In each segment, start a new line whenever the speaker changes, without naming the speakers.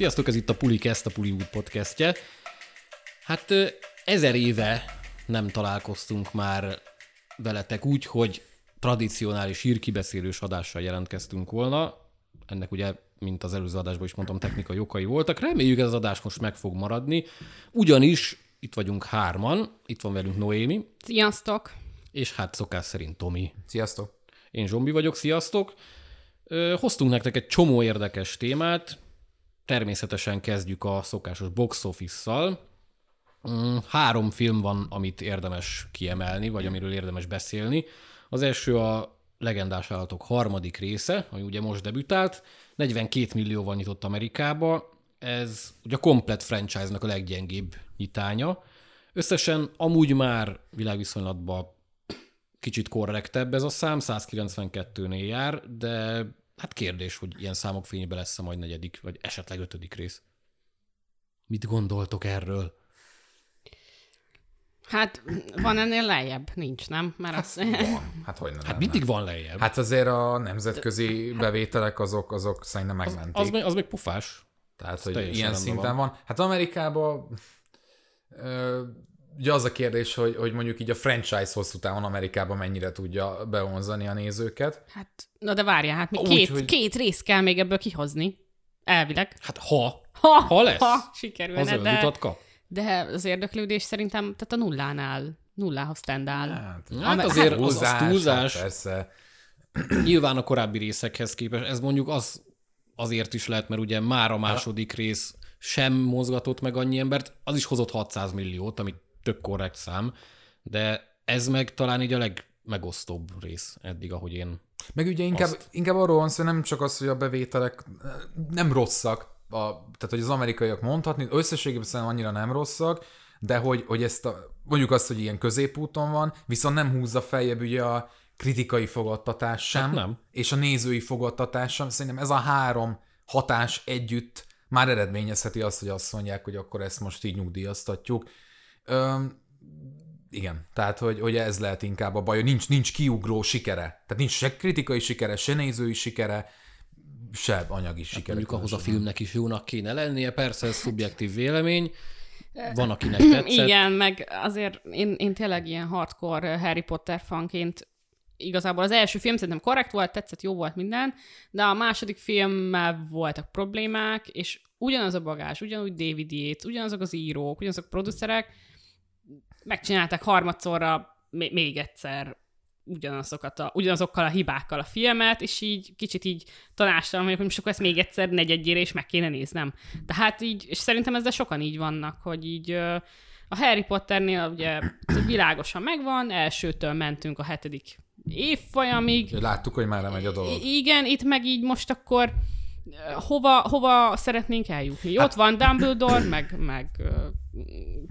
Sziasztok, ez itt a Puli Kezd, a Puli podcastje. Hát ezer éve nem találkoztunk már veletek úgy, hogy tradicionális hírkibeszélős adással jelentkeztünk volna. Ennek ugye, mint az előző adásban is mondtam, technikai okai voltak. Reméljük ez az adás most meg fog maradni, ugyanis itt vagyunk hárman, itt van velünk Noémi,
Sziasztok!
és hát szokás szerint Tomi.
Sziasztok!
Én Zsombi vagyok, sziasztok! Hoztunk nektek egy csomó érdekes témát, természetesen kezdjük a szokásos box office-szal. Mm, Három film van, amit érdemes kiemelni, vagy amiről érdemes beszélni. Az első a Legendás állatok harmadik része, ami ugye most debütált, 42 millióval nyitott Amerikába, ez ugye a komplet franchise-nak a leggyengébb nyitánya. Összesen amúgy már világviszonylatban kicsit korrektebb ez a szám, 192-nél jár, de hát kérdés, hogy ilyen számok fényében lesz a majd negyedik, vagy esetleg ötödik rész. Mit gondoltok erről?
Hát van ennél lejjebb? Nincs, nem? Mert az...
Van. Hát hogy nem
Hát mindig van lejjebb. Hát
Hát azért a nemzetközi bevételek azok, azok szerintem megmentik.
az, még, az még pofás.
Tehát, hogy
teljesen
ilyen szinten van. van. Hát Amerikában ö, ugye az a kérdés, hogy, hogy mondjuk így a franchise hosszú távon Amerikában mennyire tudja bevonzani a nézőket.
Hát, na de várjál, hát még
Úgy,
két,
hogy-
két rész kell még ebből kihozni. Elvileg.
Hát ha,
Ha,
Ha lesz,
ha
az
sikerülne, de,
önutat kap.
de az érdeklődés szerintem tehát a nullánál, nullához tendál.
Hát,
Hát
Ame-
azért
hát
az, az túlzás.
Hát persze.
Nyilván a korábbi részekhez képest, ez mondjuk az azért is lehet, mert ugye már a második rész sem mozgatott meg annyi embert, az is hozott 600 milliót, ami tök korrekt szám, de ez meg talán így a legmegosztóbb rész eddig, ahogy én
Meg ugye inkább,
Azt.
inkább arról van szó, nem csak az, hogy a bevételek eh, nem rosszak, a, tehát hogy az amerikaiak mondhatni, összességében szerintem annyira nem rosszak, de hogy, hogy ezt a, mondjuk azt, hogy ilyen középúton van, viszont nem húzza feljebb ugye a kritikai fogadtatás sem,
Hát nem.
és a nézői fogadtatás sem. Szerintem ez a három hatás együtt már eredményezheti azt, hogy azt mondják, hogy akkor ezt most így nyugdíjaztatjuk. Öm, igen, tehát hogy, hogy ez lehet inkább a baj, hogy nincs, nincs kiugró sikere. Tehát nincs se kritikai sikere, se nézői sikere, se anyagi sikere.
mondjuk ahhoz a filmnek is jónak kéne lennie, persze ez szubjektív vélemény, van, akinek tetszett.
Igen, meg azért én, én tényleg ilyen hardcore Harry Potter fanként igazából az első film szerintem korrekt volt, tetszett, jó volt minden, de a második filmmel voltak problémák, és ugyanaz a bagás, ugyanúgy David Yates, ugyanazok az írók, ugyanazok a producerek, megcsinálták harmadszorra még, egyszer ugyanazokat a, ugyanazokkal a hibákkal a filmet, és így kicsit így tanástalan vagyok, hogy most akkor ezt még egyszer negyedjére is meg kéne néznem. Tehát így, és szerintem ezzel sokan így vannak, hogy így a Harry Potternél ugye világosan megvan, elsőtől mentünk a hetedik évfolyamig,
Láttuk, hogy már nem megy a dolog.
I- igen, itt meg így most akkor hova, hova szeretnénk eljutni? Hát, Ott van Dumbledore, meg, meg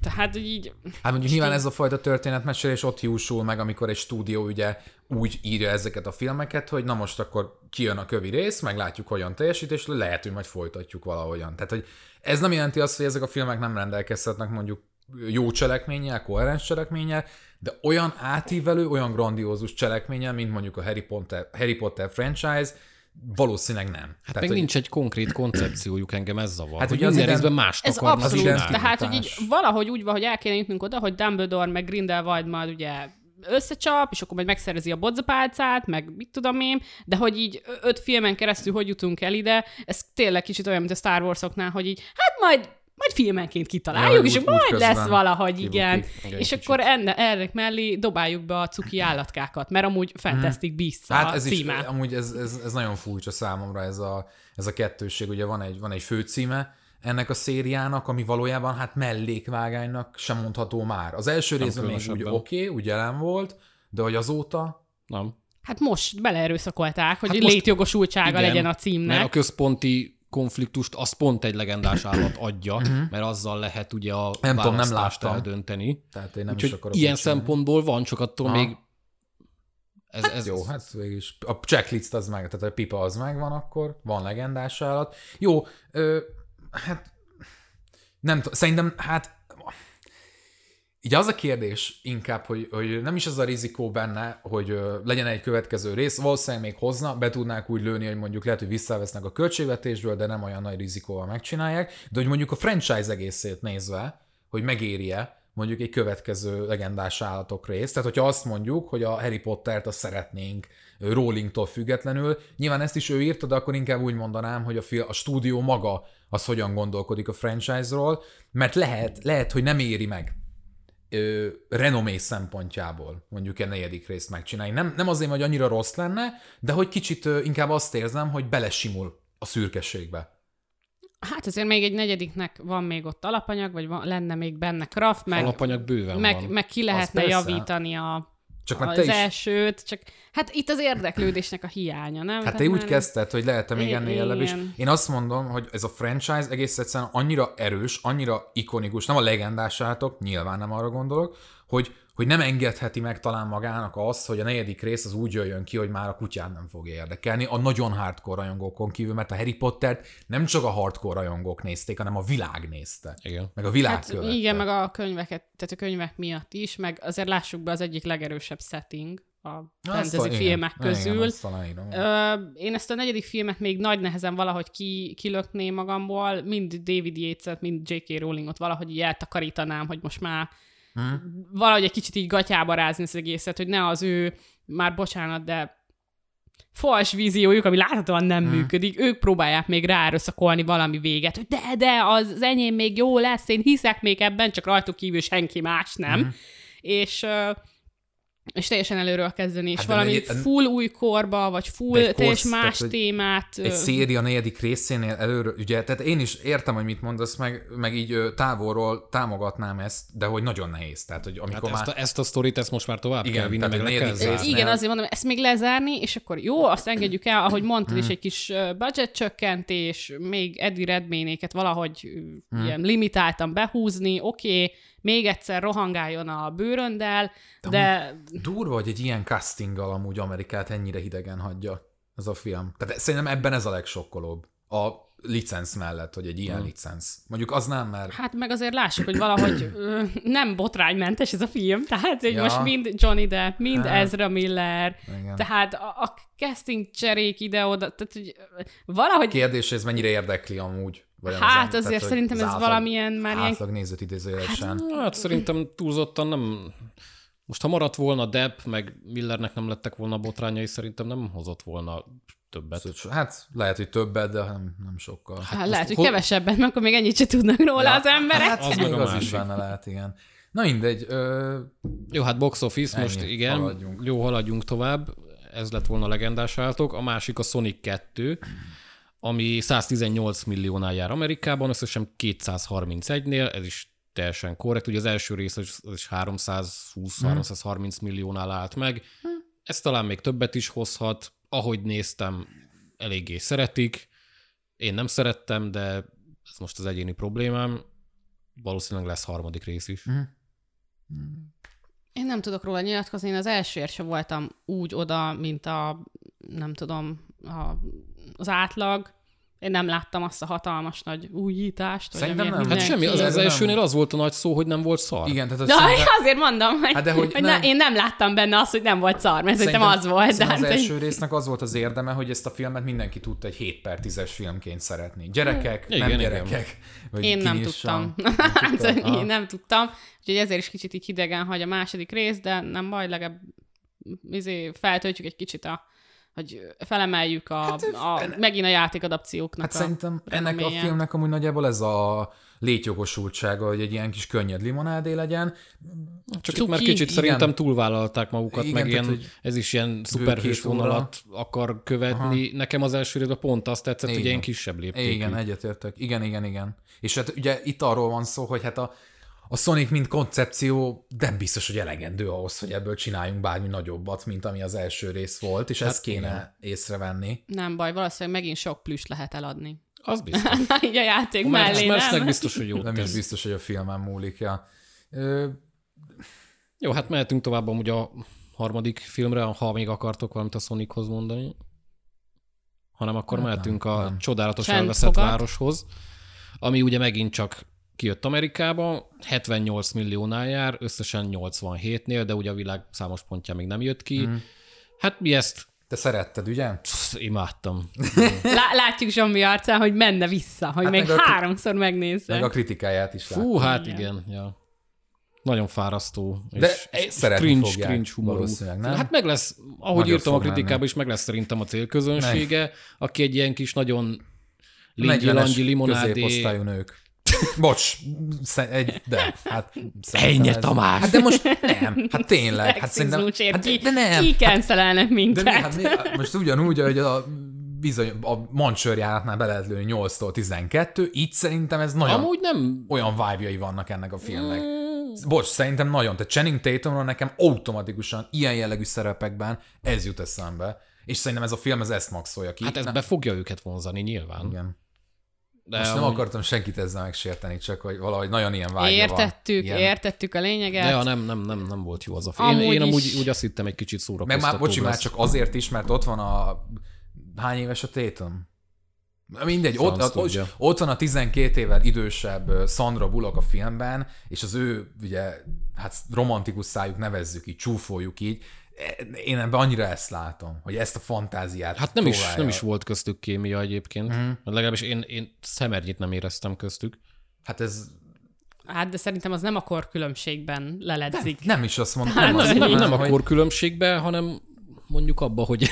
tehát így
Hát mondjuk nyilván ez a fajta történetmesélés ott jósul meg, amikor egy stúdió ugye úgy írja ezeket a filmeket, hogy na most akkor kijön a kövi rész, meglátjuk, hogyan teljesít, és lehet, hogy majd folytatjuk valahogyan. Tehát, hogy ez nem jelenti azt, hogy ezek a filmek nem rendelkezhetnek mondjuk jó cselekménnyel, koherens cselekménnyel, de olyan átívelő, olyan grandiózus cselekménnyel, mint mondjuk a Harry Potter, Harry Potter franchise, valószínűleg nem.
Hát meg nincs egy konkrét koncepciójuk, engem ez zavar. Hát, hogy
ugye az
minden részben mást
Ez
akarnak
abszolút.
csinálni.
Tehát, hogy így valahogy úgy van, hogy el kéne jutnunk oda, hogy Dumbledore meg Grindelwald majd ugye összecsap, és akkor majd megszerezi a bodzapálcát, meg mit tudom én, de hogy így öt filmen keresztül hogy jutunk el ide, ez tényleg kicsit olyan, mint a Star Warsoknál, hogy így, hát majd majd filmenként kitaláljuk,
Ja,
és
úgy-
majd
úgy
lesz valahogy,
kibukik.
igen.
Igen,
és
kicsit.
akkor enne, ennek mellé dobáljuk be a cuki állatkákat, mert amúgy Fantastic Beasts
Hát
a
ez is,
címe.
amúgy ez, ez, ez nagyon furcsa számomra ez a, ez a kettőség. Ugye van egy, van egy főcíme ennek a szériának, ami valójában hát mellékvágánynak sem mondható már. Az első részben még úgy oké, okay, úgy jelen volt, de hogy azóta
Nem.
Hát most beleerőszakolták, hogy
Hát
hát
most-
létjogosultsága
Igen,
legyen a címnek.
Mert a központi konfliktust az pont egy legendás állat adja, mert azzal lehet ugye a
Nem tudom, nem láttam.
eldönteni.
tehát én nem is
Úgyhogy
akarok
ilyen
csinálni.
szempontból van, csak attól
Aha.
még ez, ez,
Jó, hát végülis a checklist az meg, tehát a pipa az megvan akkor, van legendás állat. Jó, ö, hát nem t- szerintem, hát így az a kérdés inkább, hogy, hogy nem is az a rizikó benne, hogy legyen egy következő rész, valószínűleg még hozna, be tudnák úgy lőni, hogy mondjuk lehet, hogy visszavesznek a költségvetésből, de nem olyan nagy rizikóval megcsinálják, de hogy mondjuk a franchise egészét nézve, hogy megéri-e, mondjuk egy következő legendás állatok rész. Tehát, hogyha azt mondjuk, hogy a Harry Pottert azt szeretnénk Rowlingtól függetlenül, nyilván ezt is ő írta, de akkor inkább úgy mondanám, hogy a, fil- a stúdió maga az hogyan gondolkodik a franchise-ról, mert lehet, lehet, hogy nem éri meg ö, renomé szempontjából mondjuk egy negyedik részt megcsinálni. Nem, nem azért, hogy annyira rossz lenne, de hogy kicsit ö, inkább azt érzem, hogy belesimul a szürkességbe.
Hát azért még egy negyediknek van még ott alapanyag, vagy van, lenne még benne craft, meg,
Alapanyag bőven
meg,
van.
meg ki lehetne javítani a,
Csak mert
az
te is,
elsőt, csak hát itt az érdeklődésnek a hiánya, nem?
hát
Tehát
te úgy
már-
kezdted, hogy lehet még ennél jellebb is. Én azt mondom, hogy ez a franchise egész egyszerűen annyira erős, annyira ikonikus, nem a legendás állatok, nyilván nem arra gondolok, hogy, hogy nem engedheti meg talán magának azt, hogy a negyedik rész az úgy jöjjön ki, hogy már a kutyát nem fogja érdekelni, a nagyon hardcore rajongókon kívül, mert a Harry Pottert nem csak a hardcore rajongók nézték, hanem a világ nézte.
Igen.
Meg a világ
Hát
követte.
igen, meg a könyveket, tehát a könyvek miatt is, meg azért lássuk be az egyik legerősebb setting a
Azt
fantasy
igen.
filmek
Igen,
közül.
azt talán írom.
Ö, én ezt a negyedik filmet még nagy nehezen valahogy ki, kilökném magamból, mind David Yates-et, mind J.K. Rowlingot valahogy így eltakarítanám, hogy most már
Hmm.
valahogy egy kicsit így gatyába rázni az egészet, hogy ne az ő, már bocsánat, de fals víziójuk, ami láthatóan nem hmm. működik, ők próbálják még ráerőszakolni valami véget, hogy de, de, az, enyém még jó lesz, én hiszek még ebben, csak rajtuk kívül senki más nem. Hmm. És ö, és teljesen előről kezdeni, és
Hát
valami
egy-
full új korba, vagy full teljes
korsz-
más
tehát,
témát.
egy széria negyedik részénél előről, ugye, tehát én is értem, hogy mit mondasz, meg, meg így távolról támogatnám ezt, de hogy nagyon nehéz. Tehát, hogy
Hát
amikor
ezt,
már...
a, ezt a sztorit, ezt most már tovább
Igen,
kell vinni, meg kell
negyedik
zárni.
rész-
Igen, azért mondom, ezt még lezárni, és akkor jó, azt engedjük el, ahogy mondtad
Hmm.
is, egy kis budget csökkentés, még Eddie Redmaynéket valahogy
Hmm.
ilyen limitáltan behúzni, oké, okay, még egyszer rohangáljon a bőröndel, de
Durva, hogy egy ilyen castinggal amúgy Amerikát ennyire hidegen hagyja ez a film. Tehát szerintem ebben ez a legsokkolóbb. A licensz mellett, hogy egy ilyen
Hmm.
licensz. Mondjuk az nem, mert
hát meg azért lássuk, hogy valahogy ö, nem botránymentes ez a film, tehát hogy
Ja.
most mind Johnny Depp, mind
Hát.
Ezra Miller,
igen.
tehát a, a casting cserék ide-oda, tehát hogy valahogy
Kérdés, ez mennyire érdekli amúgy? Vajon
Hát
az
azért
hogy
szerintem ez valamilyen már ilyen-
Átlag nézőt idézőjelesen.
Hát szerintem túlzottan nem... Most ha maradt volna Depp, meg Millernek nem lettek volna botrányai, szerintem nem hozott volna többet.
Hát lehet, hogy többet, de nem, nem sokkal.
Hát lehet, hogy
hol-
kevesebbet, mert akkor még ennyit se tudnak róla az emberek.
Hát
Az
még az is benne lehet, igen. Na mindegy, ö,
Jó, hát box office,
Ennyi,
most igen,
haladjunk.
jó, haladjunk tovább. Ez lett volna a legendás állatok. A másik a Sonic 2, ami 118 milliónál jár Amerikában, összesen 231-nél, ez is teljesen korrekt. Ugye az első rész az az is 320-330 milliónál állt meg. Ez talán még többet is hozhat. Ahogy néztem, eléggé szeretik. Én nem szerettem, de ez most az egyéni problémám. Valószínűleg lesz harmadik rész is.
Én nem tudok róla nyilatkozni, én az elsőért sem voltam úgy oda, mint a, nem tudom, a, az átlag. Én nem láttam azt a hatalmas nagy újítást. vagy
Szerintem nem.
Hát semmi, az, az elsőnél az volt a nagy szó, hogy nem volt szar.
igen, tehát az
Na,
szerintem-
azért mondom, hogy,
Hát de hogy
hogy
nem.
ne, én nem láttam benne azt, hogy nem volt szar, mert szerintem, az volt. De
szerintem
hát,
az
hogy-
első résznek az volt az érdeme, hogy ezt a filmet mindenki tudta egy 7 per 10-es filmként szeretni. Gyerekek,
Igen,
nem
igen.
gyerekek. Vagy
Én nem tudtam.
Nem
Hát,
tudtad? Aha.
én nem tudtam. Úgyhogy ezért is kicsit így hidegen hagy a második rész, de nem baj, legalább izé, feltöltjük egy kicsit a hogy felemeljük a, hát, a megint a játékadapcióknak
Hát
a
szerintem ennek a filmnek amúgy nagyjából ez a létjogosultsága, hogy egy ilyen kis könnyed limonádé legyen.
Csak
Cuki.
itt már kicsit
Igen.
szerintem túlvállalták magukat,
Igen,
meg
tehát,
ilyen,
hogy
ez is ilyen szuperhős vonalat akar követni. Aha. Nekem az első részben pont azt tetszett, hogy
Igen.
ilyen kisebb léptékű.
Igen, egyetértek. Igen, igen, igen. És hát ugye itt arról van szó, hogy hát a, a Sonic mint koncepció nem biztos, hogy elegendő ahhoz, hogy ebből csináljunk bármi nagyobbat, mint ami az első rész volt, és hát ezt kéne igen. észrevenni.
Nem baj, valószínűleg megint sok plüss lehet eladni.
Az biztos.
Így a játék
A
mellé, nem?
biztos, hogy jó
Nem is biztos, hogy a filmen múlik. Ja. Ö,
Jó, hát mehetünk tovább amúgy a harmadik filmre, ha még akartok valamit a Sonichoz mondani. Hanem akkor
Hát
mehetünk
nem,
a
nem.
csodálatos
Csend
elveszett
fogad.
városhoz, ami ugye megint csak kijött Amerikába, 78 milliónál jár, összesen 87-nél, de ugye a világ számos pontja még nem jött ki. Mm. Hát mi ezt
Te szeretted, ugye?
psz, imádtam.
Lá- látjuk Zsombi arcán, hogy menne vissza, hogy
Hát
még
meg a-
háromszor megnézze.
Meg a kritikáját is
Fú,
láttam.
hát igen, ja. Nagyon fárasztó.
De
és
szeretni
cringe,
fogják
cringe humorú.
nem?
Hát meg lesz, ahogy
Nagyot
írtam a kritikában is, meg lesz szerintem a célközönsége, aki egy ilyen kis nagyon lingyi
40-es
langyi limonádé.
középosztályú nők. Bocs, egy, de, hát
Ennyi, Tamás!
Hát de most nem, hát tényleg, hát szerintem, hát,
ki,
de nem,
kikencelelnek
de
minket.
mi, hát mi, most ugyanúgy, hogy a bizony, a mancsőrjáratnál be lehet lőni 8-tól 12, így szerintem ez nagyon
Amúgy nem...
olyan vibe vannak ennek a filmnek.
Mm.
Bocs, szerintem nagyon. Tehát Channing Tatumról nekem automatikusan ilyen jellegű szerepekben ez jut eszembe. És szerintem ez a film ez ezt maxolja ki.
Hát ez
Nem-
be fogja őket vonzani nyilván.
Igen.
De
Most nem
amúgy-
akartam senkit ezzel megsérteni, csak hogy valahogy nagyon ilyen vágya
Értettük,
van. Ilyen.
értettük a lényeget.
De ja, nem, nem, nem, nem volt jó az a film. Én,
Amúgy
én amúgy
is.
úgy azt hittem egy kicsit
Meg
szórakoztató
már, bocsi, már csak azért is, mert ott van a... Hány éves a Tatum? Mindegy, ott,
Franc
ott,
tudja.
ott van a 12 évvel idősebb Sandra Bullock a filmben, és az ő, ugye, hát romantikus szájuk nevezzük így, csúfoljuk így. Én ebben annyira ezt látom, hogy ezt a fantáziát
Hát nem is, nem is volt köztük kémia egyébként. Mm. Legalábbis én, én szemernyit nem éreztem köztük.
Hát ez
Hát de szerintem az nem a kor különbségben leledzik.
nem is azt mondom,
Hát
nem, azt
nem,
Nem a
hogy,
korkülönbségben, hanem mondjuk abba, hogy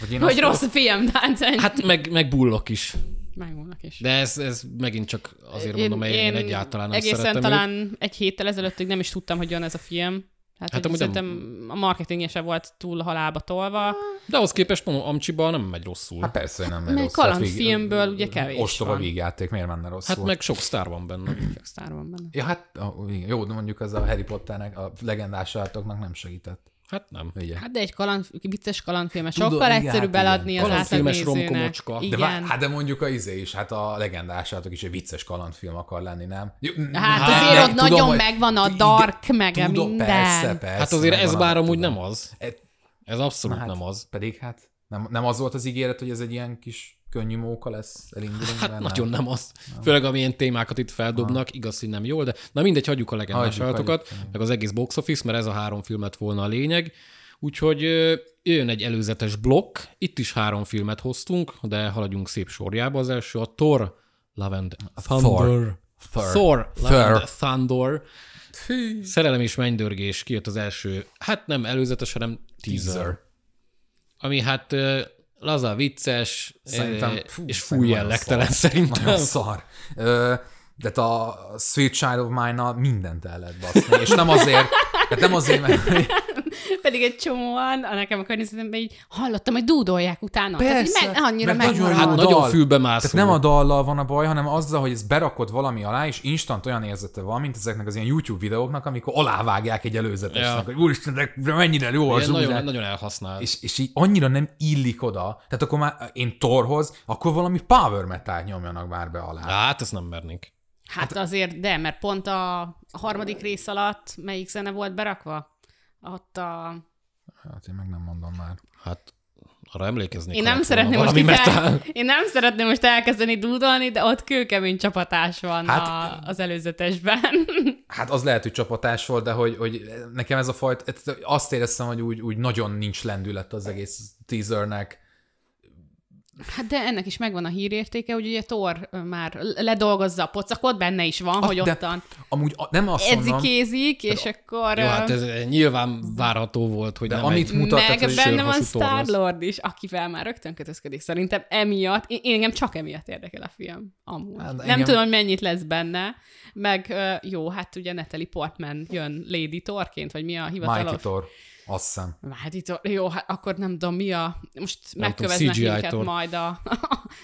hogy, én
Hogy rossz film, tehát
hát meg, meg bullok is.
megvannak is.
De ez, ez megint csak azért mondom, én, én egyáltalán nem
egészen
szeretem
talán
őt.
egy héttel ezelőttig nem is tudtam, hogy jön ez a film. Hát,
Hát
hát
amúgy nem-
szerintem a marketingje se volt túl halálba tolva.
De ahhoz képest mondom, Amcsiba nem megy rosszul.
Hát
Hát,
persze, nem megy
Meg
rossz. Hát
kalandfilmből ugye kevés
Ostoba
van.
vígjáték, miért menne rosszul?
hát meg sok sztár van benne.
Csak sztár van benne.
Ja, hát igen, jó, de mondjuk az a Harry Potternek, a legendás állatoknak nem segített.
Hát nem.
Ugye?
Hát de egy kaland, vicces kalandfilmet
Tudom,
sokkal
igen,
egyszerűbb
hát igen.
eladni az
Kalandfilmes
átlagnézőnek.
romkomocska.
De,
Igen.
vár, hát de mondjuk a izé is, hát a legendás állatok is egy vicces kalandfilm akar lenni, nem?
Hát
hát
azért ott
tudom,
nagyon
hogy-
megvan a
igen,
dark, meg a
tudom,
minden.
Persze, persze.
Hát azért ez bár amúgy
tudom.
nem az.
E-
Ez abszolút
hát,
nem az.
Pedig hát nem, nem az volt az ígéret, hogy ez egy ilyen kis könnyű móka lesz, elindulunk
Hát
benne?
nagyon nem az. Főleg amilyen témákat itt feldobnak, igaz, hogy nem jól, de na mindegy, hagyjuk a legendás meg az egész box office, mert ez a három filmet volna a lényeg. Úgyhogy jön egy előzetes blokk, itt is három filmet hoztunk, de haladjunk szép sorjába. Az első a Thor, Love and Thunder.
Thor.
Thor. Love and Thunder. Szerelem és mennydörgés kijött az első, hát nem előzetes, hanem teaser.
Teaser.
Ami hát laza, vicces,
Szerintem,
ö,
fú,
és
nagyon
jellegtelen szerintem.
Nagyon szar. Ö, de a Sweet Child of Mine-nal mindent el lehet baszni. És nem azért, hát nem azért, mert
Pedig egy csomóan, a nekem a környezetemben így hallottam, hogy dúdolják utána.
Persze,
Tehát, meg, annyira
mert nagyon
Hát nagyon fülbe mászó.
Tehát nem a dallal van a baj, hanem azzal, hogy ezt berakod valami alá, és instant olyan érzete van, mint ezeknek az ilyen YouTube videóknak, amikor alávágják egy előzetesnek,
Ja.
hogy úristen, de mennyire jó az
nagyon, nagyon elhasznált.
És, és így annyira nem illik oda, tehát akkor már én Thorhoz, akkor valami power metal nyomjanak már be alá.
Hát, ezt nem mernénk.
Hát azért, de, mert pont a, a harmadik rész alatt melyik zene volt berakva? Ott a...
Hát én meg nem mondom már.
Hát, arra emlékeznék.
Én nem, szeretném most el, én nem szeretném most elkezdeni dúdolni, de ott kőkemény csapatás van
Hát-
a, az előzetesben.
Hát az lehet, hogy csapatás volt, de hogy, hogy nekem ez a fajta, azt éreztem, hogy úgy, úgy nagyon nincs lendület az egész teasernek.
Hát de ennek is megvan a hírértéke, hogy ugye Thor már ledolgozza a pocakot, benne is van, hogy
de
ottan
Amúgy a- nem azt mondom,
edzikézik, és akkor...
Jó, hát ez nyilván várható volt, hogy
de
nem
amit
egy...
mutat,
meg
tehát,
benne van. Star-Lord is, akivel már rögtön kötözködik. Szerintem emiatt, én, én engem csak emiatt érdekel a film. Amúgy.
Hát,
Nem
engem-
tudom, hogy mennyit lesz benne. Meg jó, hát ugye Natalie Portman jön Lady Thorként, vagy mi a
Mikey
hivatalos?
Thor, azt hiszem.
Lady Thor, jó, hát akkor nem tudom, mi a... Most
Nem
megköveznek minket majd a,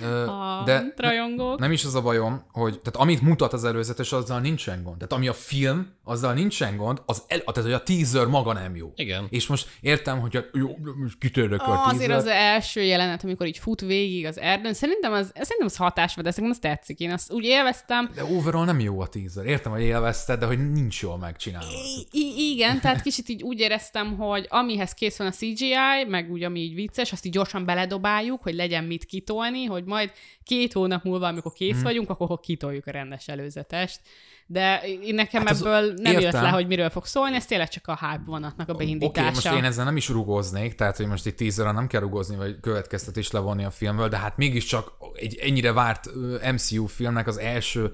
Ö,
a
de
rajongók.
nem is az a bajom, hogy tehát amit mutat az előzetes, azzal nincsen gond. Tehát ami a film, azzal nincsen gond, az el, tehát hogy a teaser maga nem jó.
Igen.
És most értem, hogy a, jó, kitörök a
Ah,
teaser.
azért az első jelenet, amikor így fut végig az erdőn, szerintem az, szerintem az hatás de szerintem az tetszik. Én azt úgy élveztem,
De overall nem jó a teaser. Értem, hogy élvezted, de hogy nincs jól megcsinálva.
I- igen, tehát kicsit így úgy éreztem, hogy hogy amihez kész van a CGI, meg úgy, ami így vicces, azt így gyorsan beledobáljuk, hogy legyen mit kitolni, hogy majd két hónap múlva, amikor kész hmm. vagyunk, akkor kitoljuk a rendes előzetest. De nekem hát ebből nem értem. jött le, hogy miről fog szólni, ez tényleg csak a hype vonatnak a beindítása.
Oké, okay, most én ezzel nem is rugóznék, tehát hogy most egy tízerre nem kell rugózni, vagy következtetés levonni a filmből, de hát mégiscsak egy ennyire várt MCU filmnek az első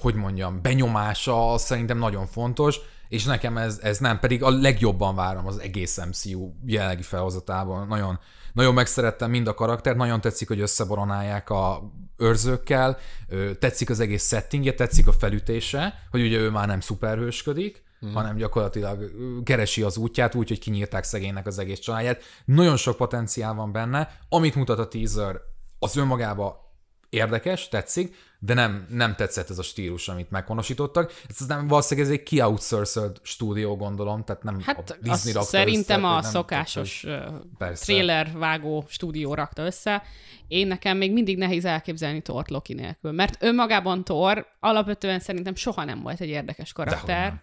hogy mondjam, benyomása szerintem nagyon fontos, és nekem ez, ez nem, pedig a legjobban várom az egész MCU jelenlegi felhozatában. Nagyon, nagyon megszerettem mind a karaktert, nagyon tetszik, hogy összeboronálják a őrzőkkel, tetszik az egész settingje, tetszik a felütése, hogy ugye ő már nem szuperhősködik, hmm. hanem gyakorlatilag keresi az útját úgy, hogy kinyírták szegénynek az egész családját. Nagyon sok potenciál van benne, amit mutat a teaser, az önmagába érdekes, tetszik, de nem, nem tetszett ez a stílus, amit meghonosítottak. Ez nem, valószínűleg ez egy ki-outsourced stúdió, gondolom, tehát nem
hát a Disney rakta Szerintem össze, a nem szokásos persze. trailer vágó stúdió rakta össze. Én nekem még mindig nehéz elképzelni Thor Loki nélkül, mert önmagában Thor alapvetően szerintem soha nem volt egy érdekes karakter. Nem,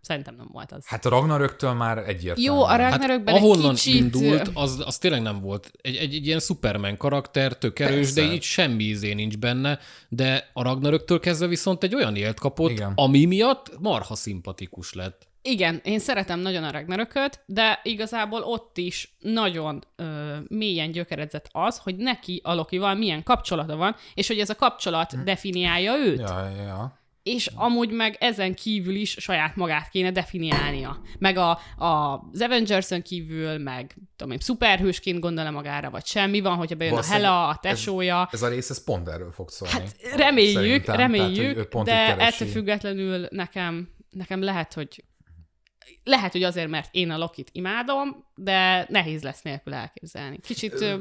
szerintem nem volt az.
Hát a Ragnaröktől már egyértelmű.
Jó, a Ragnarökben
hát, ahonnan kicsit... indult, az, az tényleg nem volt. Egy, egy, egy ilyen Superman karakter, tök erős, Persze. de így semmi izé nincs benne, de a Ragnaröktől kezdve viszont egy olyan élt kapott, Igen. ami miatt marha szimpatikus lett.
Igen, én szeretem nagyon a Ragnarököt, de igazából ott is nagyon ö, mélyen gyökeredzett az, hogy neki a Lokival milyen kapcsolata van, és hogy ez a kapcsolat hm. definiálja őt.
Ja, ja
és amúgy meg ezen kívül is saját magát kéne definiálnia. Meg a, a, az Avengers-ön kívül, meg tudom én, szuperhősként gondol magára, vagy semmi van, hogyha bejön a Hela, a tesója.
Ez, ez a rész, ez pont erről fog szólni.
Hát reméljük, Szerintem. reméljük, Tehát, de ettől függetlenül nekem, nekem lehet, hogy lehet, hogy azért, mert én a Lokit imádom, de nehéz lesz nélkül elképzelni. Kicsit... Ö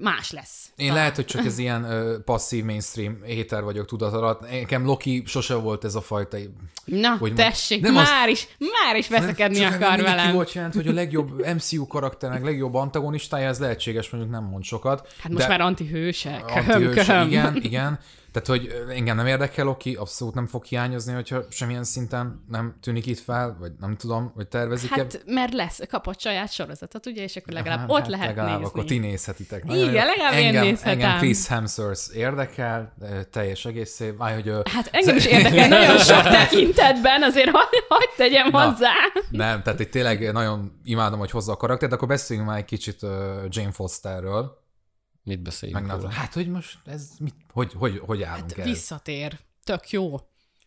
más lesz.
Én lehet, hogy csak ez ilyen ö, passzív mainstream héter vagyok tudat alatt. Nekem Loki sose volt ez a fajta...
Na, hogy tessék, nem már az, is, már is veszekedni nem, akar velem. Ki
volt jelent, hogy a legjobb MCU karakternek legjobb antagonistája, ez lehetséges, mondjuk nem mond sokat.
Hát most már antihősek.
Antihősek, igen, igen. Tehát, hogy engem nem érdekel Loki, abszolút nem fog hiányozni, hogyha semmilyen szinten nem tűnik itt fel, vagy nem tudom, hogy tervezik
Hát, mert lesz, kapott saját sorozatot, ugye, és akkor legalább hát, ott lehet legalább nézni.
akkor ti nézhetitek.
Igen, legalább engem, én nézhetem.
Engem Chris Hemsworth érdekel, teljes egészé, Váj, hogy...
Hát engem is érdekel nagyon sok tekintetben, azért hagyd hagy tegyem Na, hozzá.
Nem, tehát itt tényleg nagyon imádom, hogy hozza a karaktert, akkor beszéljünk már egy kicsit Jane Fosterről
Mit beszéljünk
Meg róla? Hát, hogy most ez mit, hogy, hogy, hogy állunk hát el?
visszatér. Tök jó.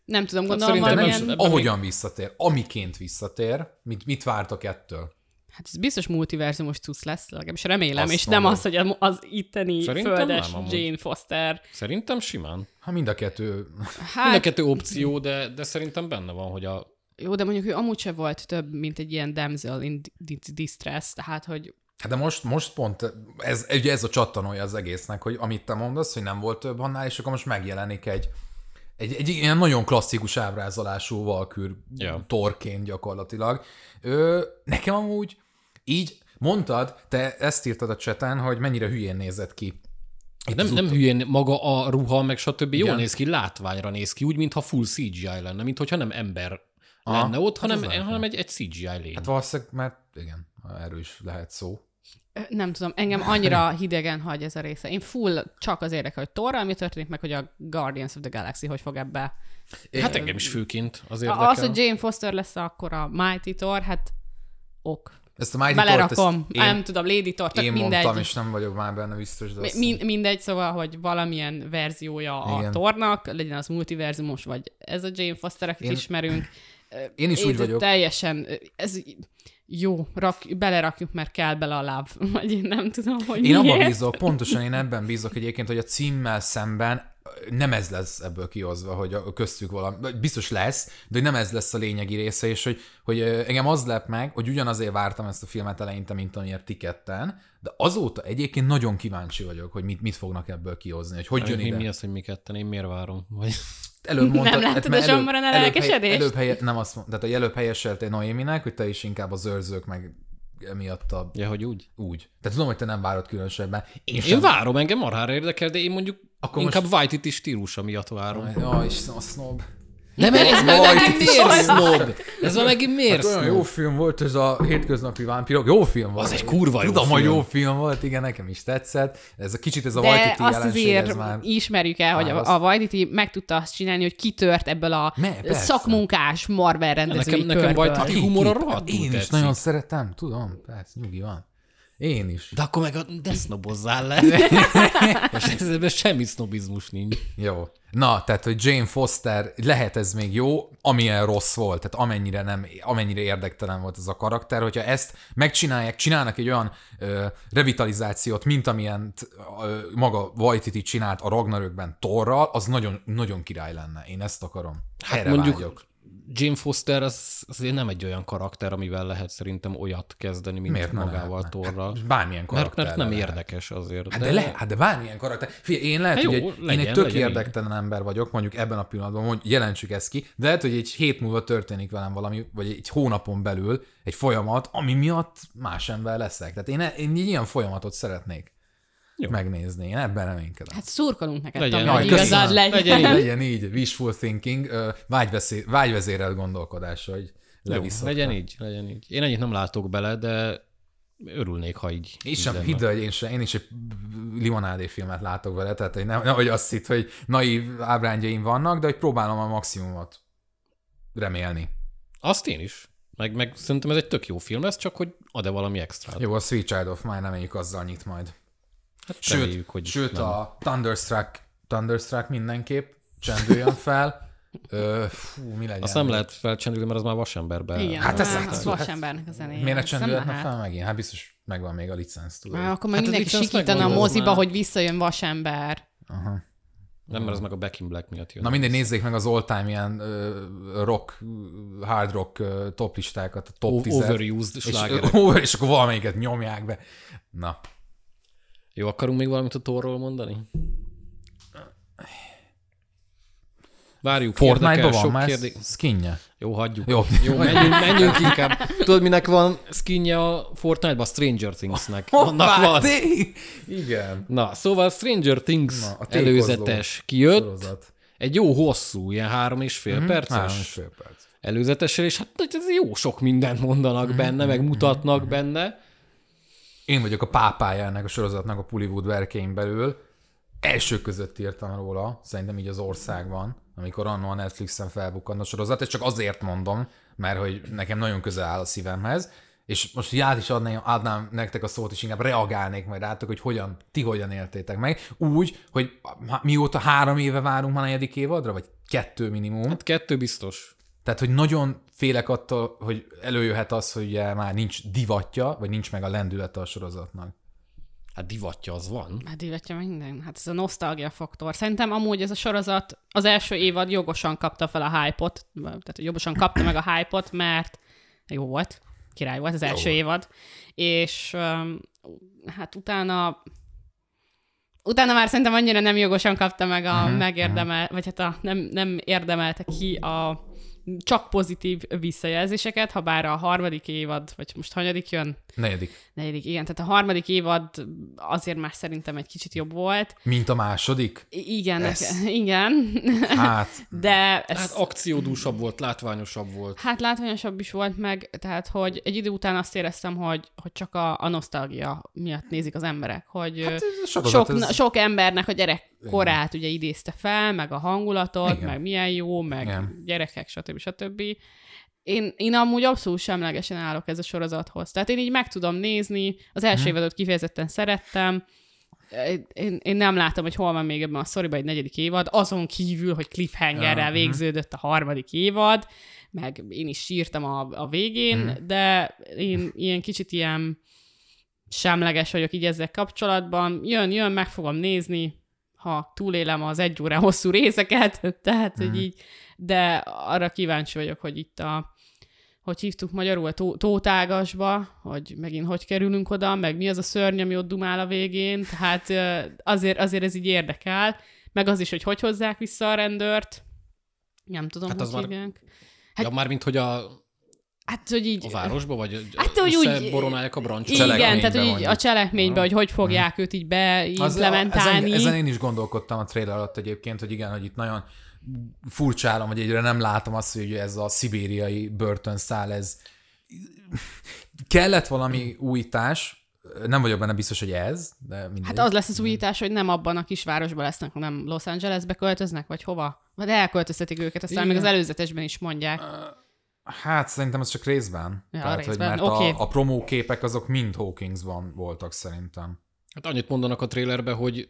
Nem tudom, hát gondolom hát valamilyen...
Nem, ahogyan visszatér, amiként visszatér, mit, mit vártok ettől?
Hát ez biztos multiverzumos cusz lesz, legalábbis remélem, Azt és mondom. nem az, hogy az itteni Szerintem földes nem, Jane Foster.
Szerintem simán.
Ha mind a kettő...
Hát... Mind a kettő opció, de, de szerintem benne van, hogy a...
Jó, de mondjuk ő amúgy se volt több, mint egy ilyen damsel in distress, tehát hogy
Hát de most, most pont ez, ugye ez a csattanója az egésznek, hogy amit te mondasz, hogy nem volt több annál, és akkor most megjelenik egy, egy, egy ilyen nagyon klasszikus ábrázolású valkür yeah. torként gyakorlatilag. Ö, nekem amúgy így mondtad, te ezt írtad a cseten, hogy mennyire hülyén nézett ki.
Itt nem, nem hülyén maga a ruha, meg stb. Igen. jól néz ki, látványra néz ki, úgy, mintha full CGI lenne, mint hogyha nem ember Aha, lenne ott, hát hanem, hanem egy, egy CGI lény.
Hát valószínűleg, mert igen, erről is lehet szó.
Nem tudom, engem annyira hidegen hagy ez a része. Én full csak az érdekel, hogy Torra, mi történik meg, hogy a Guardians of the Galaxy hogy fog ebbe...
Hát engem is főként az érdekel.
Az, hogy Jane Foster lesz akkor a Mighty Thor, hát ok.
Ezt a Mighty
Belerakom, én, nem tudom, Lady Thor,
Én
mindegy.
mondtam, és nem vagyok már benne biztos, de
Mi, mind, mindegy, szóval, hogy valamilyen verziója Igen. a Thornak, legyen az multiverzumos, vagy ez a Jane Foster, akit én, ismerünk.
Én is én úgy vagyok.
Teljesen, ez jó, rak, belerakjuk, mert kell bele a láb, vagy én nem tudom, hogy
Én abban bízok, pontosan én ebben bízok egyébként, hogy a címmel szemben nem ez lesz ebből kihozva, hogy a köztük valami, biztos lesz, de hogy nem ez lesz a lényegi része, és hogy, hogy engem az lep meg, hogy ugyanazért vártam ezt a filmet eleinte, mint amiért tiketten, de azóta egyébként nagyon kíváncsi vagyok, hogy mit, mit fognak ebből kihozni, hogy hogy jön ide.
Mi az, hogy mi ketten, én miért várom? Vagy
előbb mondtad,
nem láttad hát, a zsomboron a lelkesedést?
Előbb, helye, nem azt mondta, tehát előbb helyeseltél Noéminek, hogy te is inkább az őrzők meg emiatt a...
Ja, hogy úgy?
Úgy. Tehát tudom, hogy te nem várod különösebben.
Én, én várom, engem marhára érdekel, de én mondjuk Akkor inkább most... White-it is stílusa miatt várom.
Ja, Isten, a snob.
De meg ez meg
Vajtiti
megint miért snob? Ez meg megint miért
Hát olyan jó film volt ez a hétköznapi vámpirok. Jó film volt.
Az egy kurva jó
Tudom, hogy
film.
jó film volt, igen, nekem is tetszett. Ez a kicsit ez a
De
Vajtiti
azt
jelenség,
azért
ez már...
ismerjük el, hogy a, a Vajditi meg tudta azt csinálni, hogy kitört ebből a
Me-
szakmunkás Marvel rendezői
Nekem- nekem humora
ki-
rohadtul
Én is
tetszik.
nagyon szeretem, tudom, persze, nyugi van. Én is.
De akkor meg a, de sznobozzál le. És ebben semmi sznobizmus nincs.
Jó. Na, tehát, hogy Jane Foster, lehet ez még jó, amilyen rossz volt, tehát amennyire, nem, amennyire érdektelen volt ez a karakter, hogyha ezt megcsinálják, csinálnak egy olyan ö, revitalizációt, mint amilyen ö, maga Waititi csinált a Ragnarökben Torral, az nagyon, nagyon király lenne. Én ezt akarom. Hát Erre
mondjuk
vágyok.
Jane Foster az, azért nem egy olyan karakter, amivel lehet szerintem olyat kezdeni, mint
Miért
magával
lehetne?
Torral.
Hát bármilyen
mert,
karakter.
mert nem érdekes azért.
Hát de, de lehet, hát de bármilyen karakter. Figyelj, én lehet,
Hát
hogy
jó,
egy, én
legyen,
egy tök
legyen így.
érdektelen ember vagyok, mondjuk ebben a pillanatban, hogy jelentsük ezt ki, de lehet, hogy egy hét múlva történik velem valami, vagy egy hónapon belül egy folyamat, ami miatt más ember leszek. Tehát én, én egy ilyen folyamatot szeretnék
Jó.
megnézni. Én ebben reménykedem.
Hát szurkolunk neked,
Legyen.
Tomi, hogy igazad legyen.
Legyen így.
Legyen így, wishful thinking, vágyveszé- vágyvezérelt gondolkodás, hogy
Jó,
levisszok.
legyen így, legyen így. Én ennyit nem látok bele, de örülnék, ha így,
Én
így
sem, hidd el, hogy én, sem, én is egy limonádé filmet látok vele, tehát hogy nem, nehogy azt hitt, hogy naív ábrándjaim vannak, de hogy próbálom a maximumot remélni.
Azt én is. Meg, meg szerintem ez egy tök jó film lesz, csak hogy ad-e valami extrát.
Jó, a Sweet Child of Mine reméljük azzal nyit majd.
Hát
Sőt,
reméljük, hogy
sőt
nem.
a Thunderstruck, Thunderstruck mindenképp csendüljön fel. Ö, fú, mi legyen?
Azt nem lehet felcsendülni, mert az már vasemberbe.
Igen,
Hát ez-
hát,
hát-
az vasembernek a zenéje.
Miért ne csendülhetne
lehet.
fel megint? Hát biztos megvan még a licensz, tudod.
Már akkor meg
Hát
mindenki sikítana a moziba,
már-
hogy visszajön vasember.
Aha.
Nem, mert az meg a Back in Black miatt jön.
Na mindegy, nézzék meg az all-time ilyen ö, rock, hard rock ö, top listákat, a top
O-
10
overused
és,
slágerek.
over, és akkor valamelyiket nyomják be. Na,
Jó, akarunk még valamit a Torról mondani? Várjuk,
Fortnite-ban van
sok
már
kérdé...
skinje.
Jó, hagyjuk.
Jó.
Jó menjünk, menjünk inkább. Tudod, minek van skinje a Fortnite-ban? Stranger Things-nek. Annak van.
Té- Igen.
Na, szóval Stranger Things
Na, a
előzetes kijött.
Sorozat.
Egy jó hosszú, ilyen három és fél
Három
perces
és fél perc.
előzetessel, és hát ez jó sok mindent mondanak benne, meg mutatnak benne.
Én vagyok a pápája ennek a sorozatnak a Pullywood verkein belül. Első között írtam róla, szerintem így az országban, amikor annó a Netflixen felbukkant a sorozat, és csak azért mondom, mert hogy nekem nagyon közel áll a szívemhez, és most át is adnám, adnám nektek a szót, és inkább reagálnék majd rátok, hogy hogyan, ti hogyan éltétek meg. Úgy, hogy mióta három éve várunk már a negyedik évadra, vagy kettő minimum,
Hát kettő biztos.
Tehát, hogy nagyon félek attól, hogy előjöhet az, hogy ugye már nincs divatja, vagy nincs meg a lendülete a sorozatnak.
Hát divatja az van.
Hát illetve minden. Hát ez a nosztalgia faktor. Szerintem amúgy ez a sorozat az első évad jogosan kapta fel a hype-ot, tehát jogosan kapta meg a hype-ot, mert jó volt, király volt az első
volt.
évad, és um, hát utána utána már szerintem annyira nem jogosan kapta meg a uh-huh, megérdemel, vagy hát a, nem, nem érdemelte ki a csak pozitív visszajelzéseket, ha bár a harmadik évad, vagy most hanyadik jön?
Negyedik.
Negyedik, igen. Tehát a harmadik évad azért már szerintem egy kicsit jobb volt.
Mint a második?
Igen,
Ez-
neke- igen.
Hát,
De ez,
Hát akciódúsabb volt, látványosabb volt.
hát látványosabb is volt meg, tehát hogy egy idő után azt éreztem, hogy, hogy csak a, a nosztalgia miatt nézik az emberek, hogy
hát
sok,
ez...
sok embernek a gyerek korát ugye idézte fel, meg a hangulatot,
Igen.
Meg milyen jó, meg
Igen.
Gyerekek, stb. stb. Én, én amúgy abszolút semlegesen állok ez a sorozathoz. Tehát én így meg tudom nézni, az első
Mhm.
évadot kifejezetten szerettem, én, én nem látom, hogy hol van még ebben a szoriban egy negyedik évad, azon kívül, hogy cliffhangerrel
mhm.
végződött a harmadik évad, meg én is sírtam a, a végén,
Mhm.
de én ilyen kicsit ilyen semleges vagyok így ezzel kapcsolatban. Jön, jön, meg fogom nézni, ha túlélem az egy óra hosszú részeket, tehát,
Mhm.
hogy így, de arra kíváncsi vagyok, hogy itt a hogy hívtuk magyarul, a tó- tótágasba, hogy megint hogy kerülünk oda, meg mi az a szörny, ami ott dumál a végén, tehát azért, azért ez így érdekel, meg az is, hogy hogy hozzák vissza a rendőrt, nem tudom,
Hát
hát
az
hogy
már-
hívják.
Ja, már mint hogy a,
Hát, hogy így...
a városba, vagy
Hát, hogy úgy-
a brancsot.
Igen, tehát hogy így a cselekménybe, hogy hogy fogják őt így
Az, ezen,
beimplementálni.
ezen én is gondolkodtam a trailer alatt egyébként, hogy igen, hogy itt nagyon furcsálom, hogy egyre nem látom azt, hogy ez a szibériai börtönszál, ez kellett valami újítás, nem vagyok benne biztos, hogy ez, de mindegy.
Hát az lesz az újítás, hogy nem abban a kisvárosban lesznek, hanem Los Angelesbe költöznek, vagy hova? Vagy elköltöztetik őket, aztán
Igen.
még az előzetesben is mondják.
Hát szerintem ez csak részben.
Ja,
Tehát,
részben,
hogy mert
oké.
a, a promóképek azok mind Hawkingsban voltak szerintem.
Hát annyit mondanak a trailerbe, hogy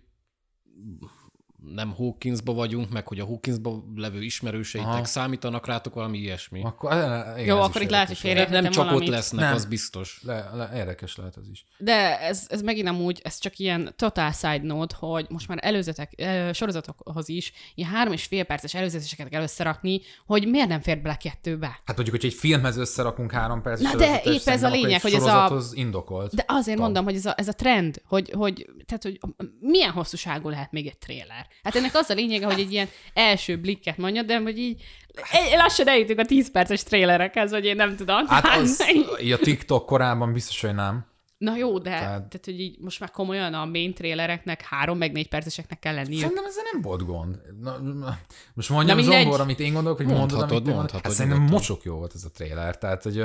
nem Hawkinsba vagyunk, meg hogy a Hawkinsba levő ismerőseitek
Aha.
számítanak rátok valami ilyesmi.
Akkor, eh, igen,
Jó, akkor itt lehet, hogy
érdekes
félre-
lehet.
nem csak
valamit.
ott lesznek,
Nem.
az biztos.
Le, le, érdekes lehet ez is.
De ez, ez megint amúgy, ez csak ilyen total side note, hogy most már előzetek, sorozatokhoz is ilyen három és fél perces előzeteseket kell összerakni, hogy miért nem fér bele kettőbe.
Hát mondjuk, hogy egy filmhez összerakunk három percet.
Na de épp ez a lényeg, hogy ez a-
indokolt.
De azért
Tal.
mondom, hogy ez a, ez a trend, hogy, hogy, tehát, hogy milyen hosszúságú lehet még egy tréler. Hát ennek az a lényege, hogy egy ilyen első blikket mondja, de hogy így lassan eljutunk a 10 perces trélerekhez, hogy én nem tudom.
Hát az, így a TikTok korában biztos, hogy nem.
Na jó, de tehát...
Tehát-
hogy így most már komolyan a main trélereknek három meg négy perceseknek kell lenniük.
Szerintem ezzel nem volt gond. Na, na, most mondjam
Na mindegy.
Zsombor, amit én gondolok, hogy mondod,
Mondhatod,
amit te
mondhatod,
Hát szerintem
nyugodtan.
mocsok jó volt ez a trailer. Tehát, hogy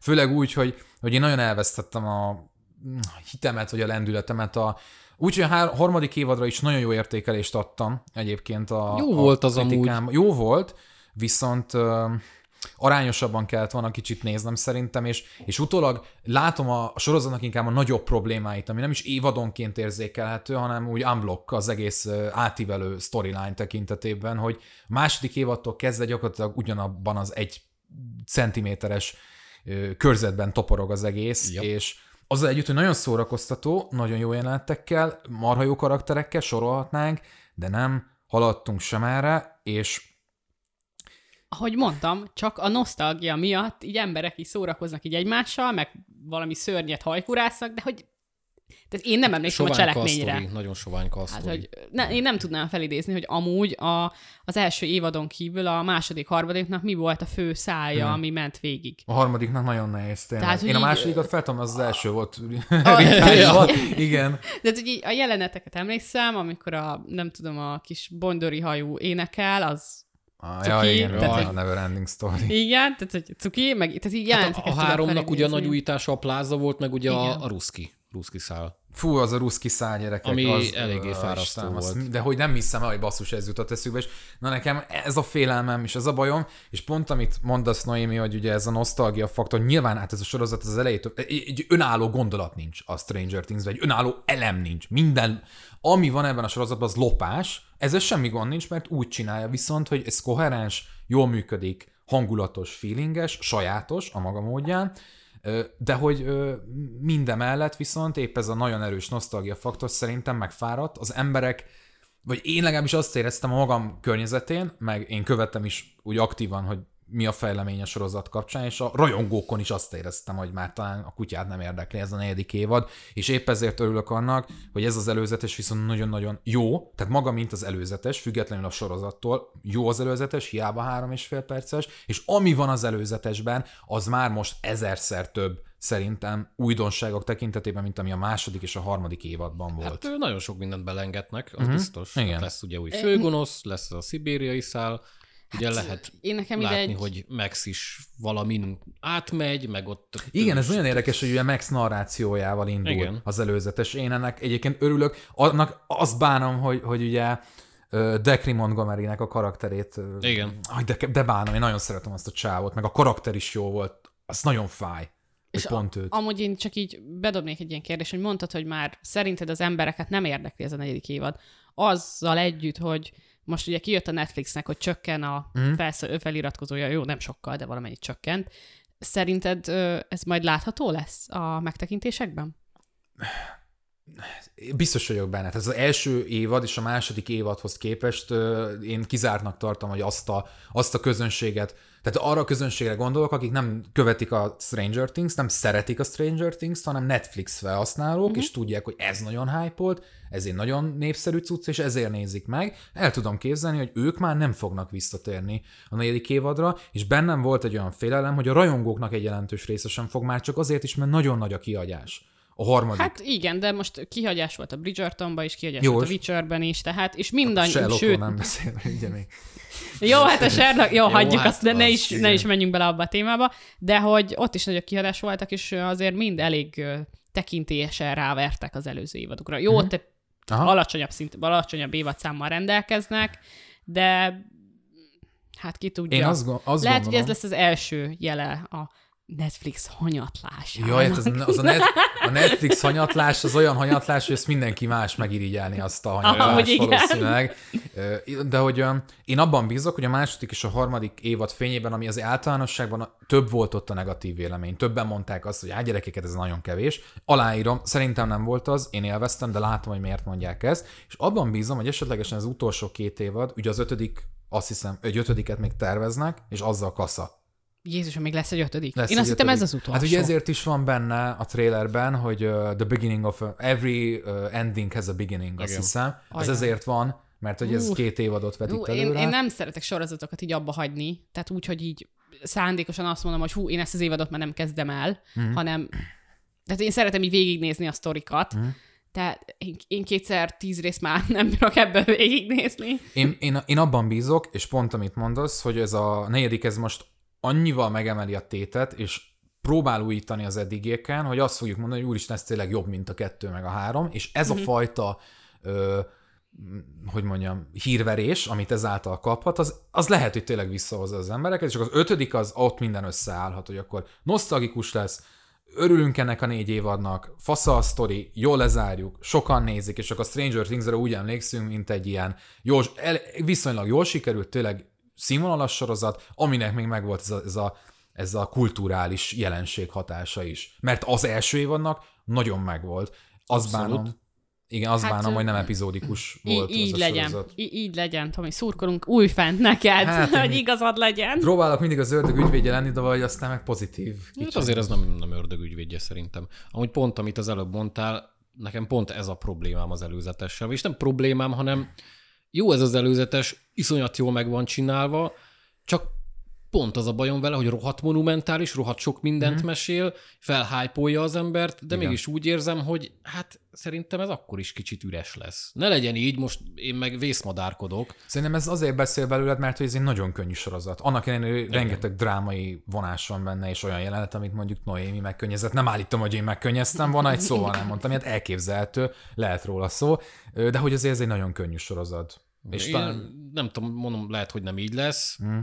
főleg úgy, hogy, hogy én nagyon elvesztettem a mm, hitemet, vagy a lendületemet a Úgyhogy a hár- harmadik évadra is nagyon jó értékelést adtam egyébként a
Jó
a
volt az
kritikám. Jó volt, viszont ö, arányosabban kellett volna kicsit néznem szerintem, és, és utólag látom a sorozatnak inkább a nagyobb problémáit, ami nem is évadonként érzékelhető, hanem úgy unblock az egész átívelő storyline tekintetében, hogy a második évadtól kezdve gyakorlatilag ugyanabban az egy centiméteres körzetben toporog az egész,
Ja.
és azzal együtt, hogy nagyon szórakoztató, nagyon jó jelenetekkel, marha jó karakterekkel sorolhatnánk, de nem haladtunk sem erre, és
ahogy mondtam, csak a nosztalgia miatt így emberek is szórakoznak így egymással, meg valami szörnyet hajkurásznak, de hogy tehát én nem emlékszem a
Sovány
cselekményre.
kasztori, nagyon sovány
Hát,
kasztori.
hogy ne, én nem tudnám felidézni, hogy amúgy a, az első évadon kívül a második, harmadiknak mi volt a fő szája,
Mhm.
ami ment végig.
a harmadiknak nagyon nehéz tényleg.
Tehát,
Én a másodikat feltom, az az első volt.
A-
Igen.
De hogy így a jeleneteket emlékszem, amikor a, nem tudom, a kis bondori hajú énekel, az
Ah,
Cuki,
ja, igen,
tehát,
a Never Ending Story.
igen, tehát hogy cuki, meg tehát így
Hát a, a háromnak ugye a nagy újítása a pláza volt, meg ugye
Igen.
a, a ruszki, ruszki szál.
Fú, az a ruszki szál gyerekek.
Ami
az,
eléggé fárasztó
Istenem, azt-
volt.
De hogy nem hiszem el, hogy basszus ez jutott eszükbe, és na nekem ez a félelmem, és ez a bajom, és pont amit mondasz, Noémi, hogy ugye ez a nosztalgia faktor, nyilván hát ez a sorozat az elejétől, egy, önálló gondolat nincs a Stranger things egy önálló elem nincs. Minden, ami van ebben a sorozatban, az lopás, ezzel semmi gond nincs, mert úgy csinálja viszont, hogy ez koherens, jól működik, hangulatos, feelinges, sajátos a maga módján, de hogy mindemellett viszont épp ez a nagyon erős nosztalgia faktor szerintem megfáradt. Az emberek, vagy én legalábbis azt éreztem a magam környezetén, meg én követtem is úgy aktívan, hogy mi a fejlemény a sorozat kapcsán, és a rajongókon is azt éreztem, hogy már talán a kutyát nem érdekli ez a negyedik évad, és épp ezért örülök annak, hogy ez az előzetes viszont nagyon-nagyon jó, tehát maga, mint az előzetes, függetlenül a sorozattól, jó az előzetes, hiába három és fél perces, és ami van az előzetesben, az már most ezerszer több szerintem újdonságok tekintetében, mint ami a második és a harmadik évadban volt.
Hát nagyon sok mindent belengetnek, az uh-huh. biztos.
Igen.
Hát lesz ugye új főgonosz, lesz a szibériai szál, ugye
Hát,
lehet
Én nekem
látni,
egy...
hogy Max is valamin átmegy, meg ott...
Igen, ez nagyon érdekes, hogy ugye Max narrációjával indul Igen. Az előzetes. Én ennek egyébként örülök. Annak azt bánom, hogy, hogy ugye ö, Decri Montgomery-nek a karakterét.
Igen.
Aj, de, de bánom, én nagyon szeretem azt a csávot, meg a karakter is jó volt. Az nagyon fáj,
És
pont őt.
Amúgy én csak így bedobnék egy ilyen kérdést, hogy mondtad, hogy már szerinted az embereket nem érdekli ez a negyedik évad. Azzal együtt, hogy most ugye kijött a Netflixnek, hogy csökken a mm. felsz- feliratkozója, jó, nem sokkal, de valamennyit csökkent. Szerinted ez majd látható lesz a megtekintésekben?
Biztos vagyok benne. Tehát az első évad és a második évadhoz képest én kizártnak tartom, hogy azt a, azt a közönséget, tehát arra a közönségre gondolok, akik nem követik a Stranger Things, nem szeretik a Stranger Things, hanem Netflix felhasználók, uh-huh. és tudják, hogy ez nagyon hype ez egy nagyon népszerű cucc, és ezért nézik meg. El tudom képzelni, hogy ők már nem fognak visszatérni a negyedik évadra, és bennem volt egy olyan félelem, hogy a rajongóknak egy jelentős része sem fog már csak azért is, mert nagyon nagy a kiadás A harmadik.
Hát igen, de most kihagyás volt a Bridgertonban is, kihagyás
Jó,
volt a Witcherben is, tehát, és mindannyi,
Sherlockról
sőt,
nem beszélve, ugye még.
Jó, hát a Sherlock, jó, hagyjuk
hát
azt, de ne
az,
is, ne is menjünk bele abba a témába, de hogy ott is nagyobb kiadás voltak, és azért mind elég tekintélyesen rávertek az előző évadokra. Jó,
Mhm.
ott egy
Aha.
alacsonyabb szint, alacsonyabb évadszámmal rendelkeznek, de hát ki tudja.
Én azt, azt
Lehet, hogy
gondolom...
ez lesz az első jele a Netflix hanyatlásának.
Jaj, hát az, az a, net, a Netflix hanyatlás az olyan hanyatlás, hogy ezt mindenki más megirigyelni azt a hanyatlást
igen.
valószínűleg. De hogy én abban bízok, hogy a második és a harmadik évad fényében, ami az általánosságban több volt ott a negatív vélemény. Többen mondták azt, hogy hát gyerekeket ez nagyon kevés. Aláírom, szerintem nem volt az, én élveztem, de látom, hogy miért mondják ezt. És abban bízom, hogy esetlegesen az utolsó két évad, ugye az ötödik, azt hiszem, egy ötödiket még terveznek, és azzal kasza.
Jézusom, még lesz egy ötödik.
Lesz
Én
egy
azt hittem ez az utolsó.
Hát ugye ezért is van benne a trailerben, hogy uh, the beginning of every uh, ending has a beginning, azt
Igen.
hiszem. Ez ezért van, mert hogy ez
Ú.
két évadot vetít
Ú, én,
előre.
én nem szeretek sorozatokat így abba hagyni, tehát úgy, hogy így szándékosan azt mondom, hogy hú, én ezt az évadot már nem kezdem el,
Mhm.
mm. hanem tehát én szeretem így végignézni a sztorikat, mm. tehát én, én kétszer tíz rész már nem bírok ebből végignézni.
Én, én, én abban bízok, és pont amit mondasz, hogy ez a negyedik, ez most annyival megemeli a tétet, és próbál újítani az eddigieken, hogy azt fogjuk mondani, hogy úristen, ez tényleg jobb, mint a kettő meg a három, és ez a fajta ö, hogy mondjam, hírverés, amit ezáltal kaphat, az, az lehet, hogy tényleg visszahozza az embereket, és akkor az ötödik az ott minden összeállhat, hogy akkor nosztalgikus lesz, örülünk ennek a négy évadnak, fasza a sztori, jól lezárjuk, sokan nézik, és akkor a Stranger Things-re úgy emlékszünk, mint egy ilyen jól, el, viszonylag jól sikerült, tényleg színvonalas sorozat, aminek még megvolt ez a, ez a, ez a kulturális jelenség hatása is. Mert az első évadnak nagyon megvolt. Az
Abszolút.
bánom, igen, az
Hát,
bánom, hogy nem epizódikus
Így,
volt
így
az a
legyen,
sorozat.
í- így legyen, Tomi, szurkolunk újfent neked,
Hát,
hát, hogy igazad legyen.
Próbálok mindig az ördög ügyvédje lenni, de vagy aztán meg pozitív.
Hát
kicsit.
azért ez nem, nem ördögügyvédje szerintem. Amúgy pont, amit az előbb mondtál, nekem pont ez a problémám az előzetessel. És nem problémám, hanem jó ez az előzetes, iszonyat jól meg van csinálva, csak pont az a bajom vele, hogy rohadt monumentális, rohadt sok mindent mm. mesél, felhájpolja az embert, de
Igen.
mégis úgy érzem, hogy hát szerintem ez akkor is kicsit üres lesz. Ne legyen így, most én meg vészmadárkodok.
Szerintem ez azért beszél belőled, mert hogy ez egy nagyon könnyű sorozat. Annak ellenére, rengeteg drámai vonás van benne, és olyan jelenet, amit mondjuk Noémi megkönnyezett. Nem állítom, hogy én megkönnyeztem volna, egy szóval nem mondtam, ilyet elképzelhető, lehet róla szó, de hogy azért ez egy nagyon könnyű sorozat. És
Én
talán...
nem tudom, mondom, lehet, hogy nem így lesz.
Mm.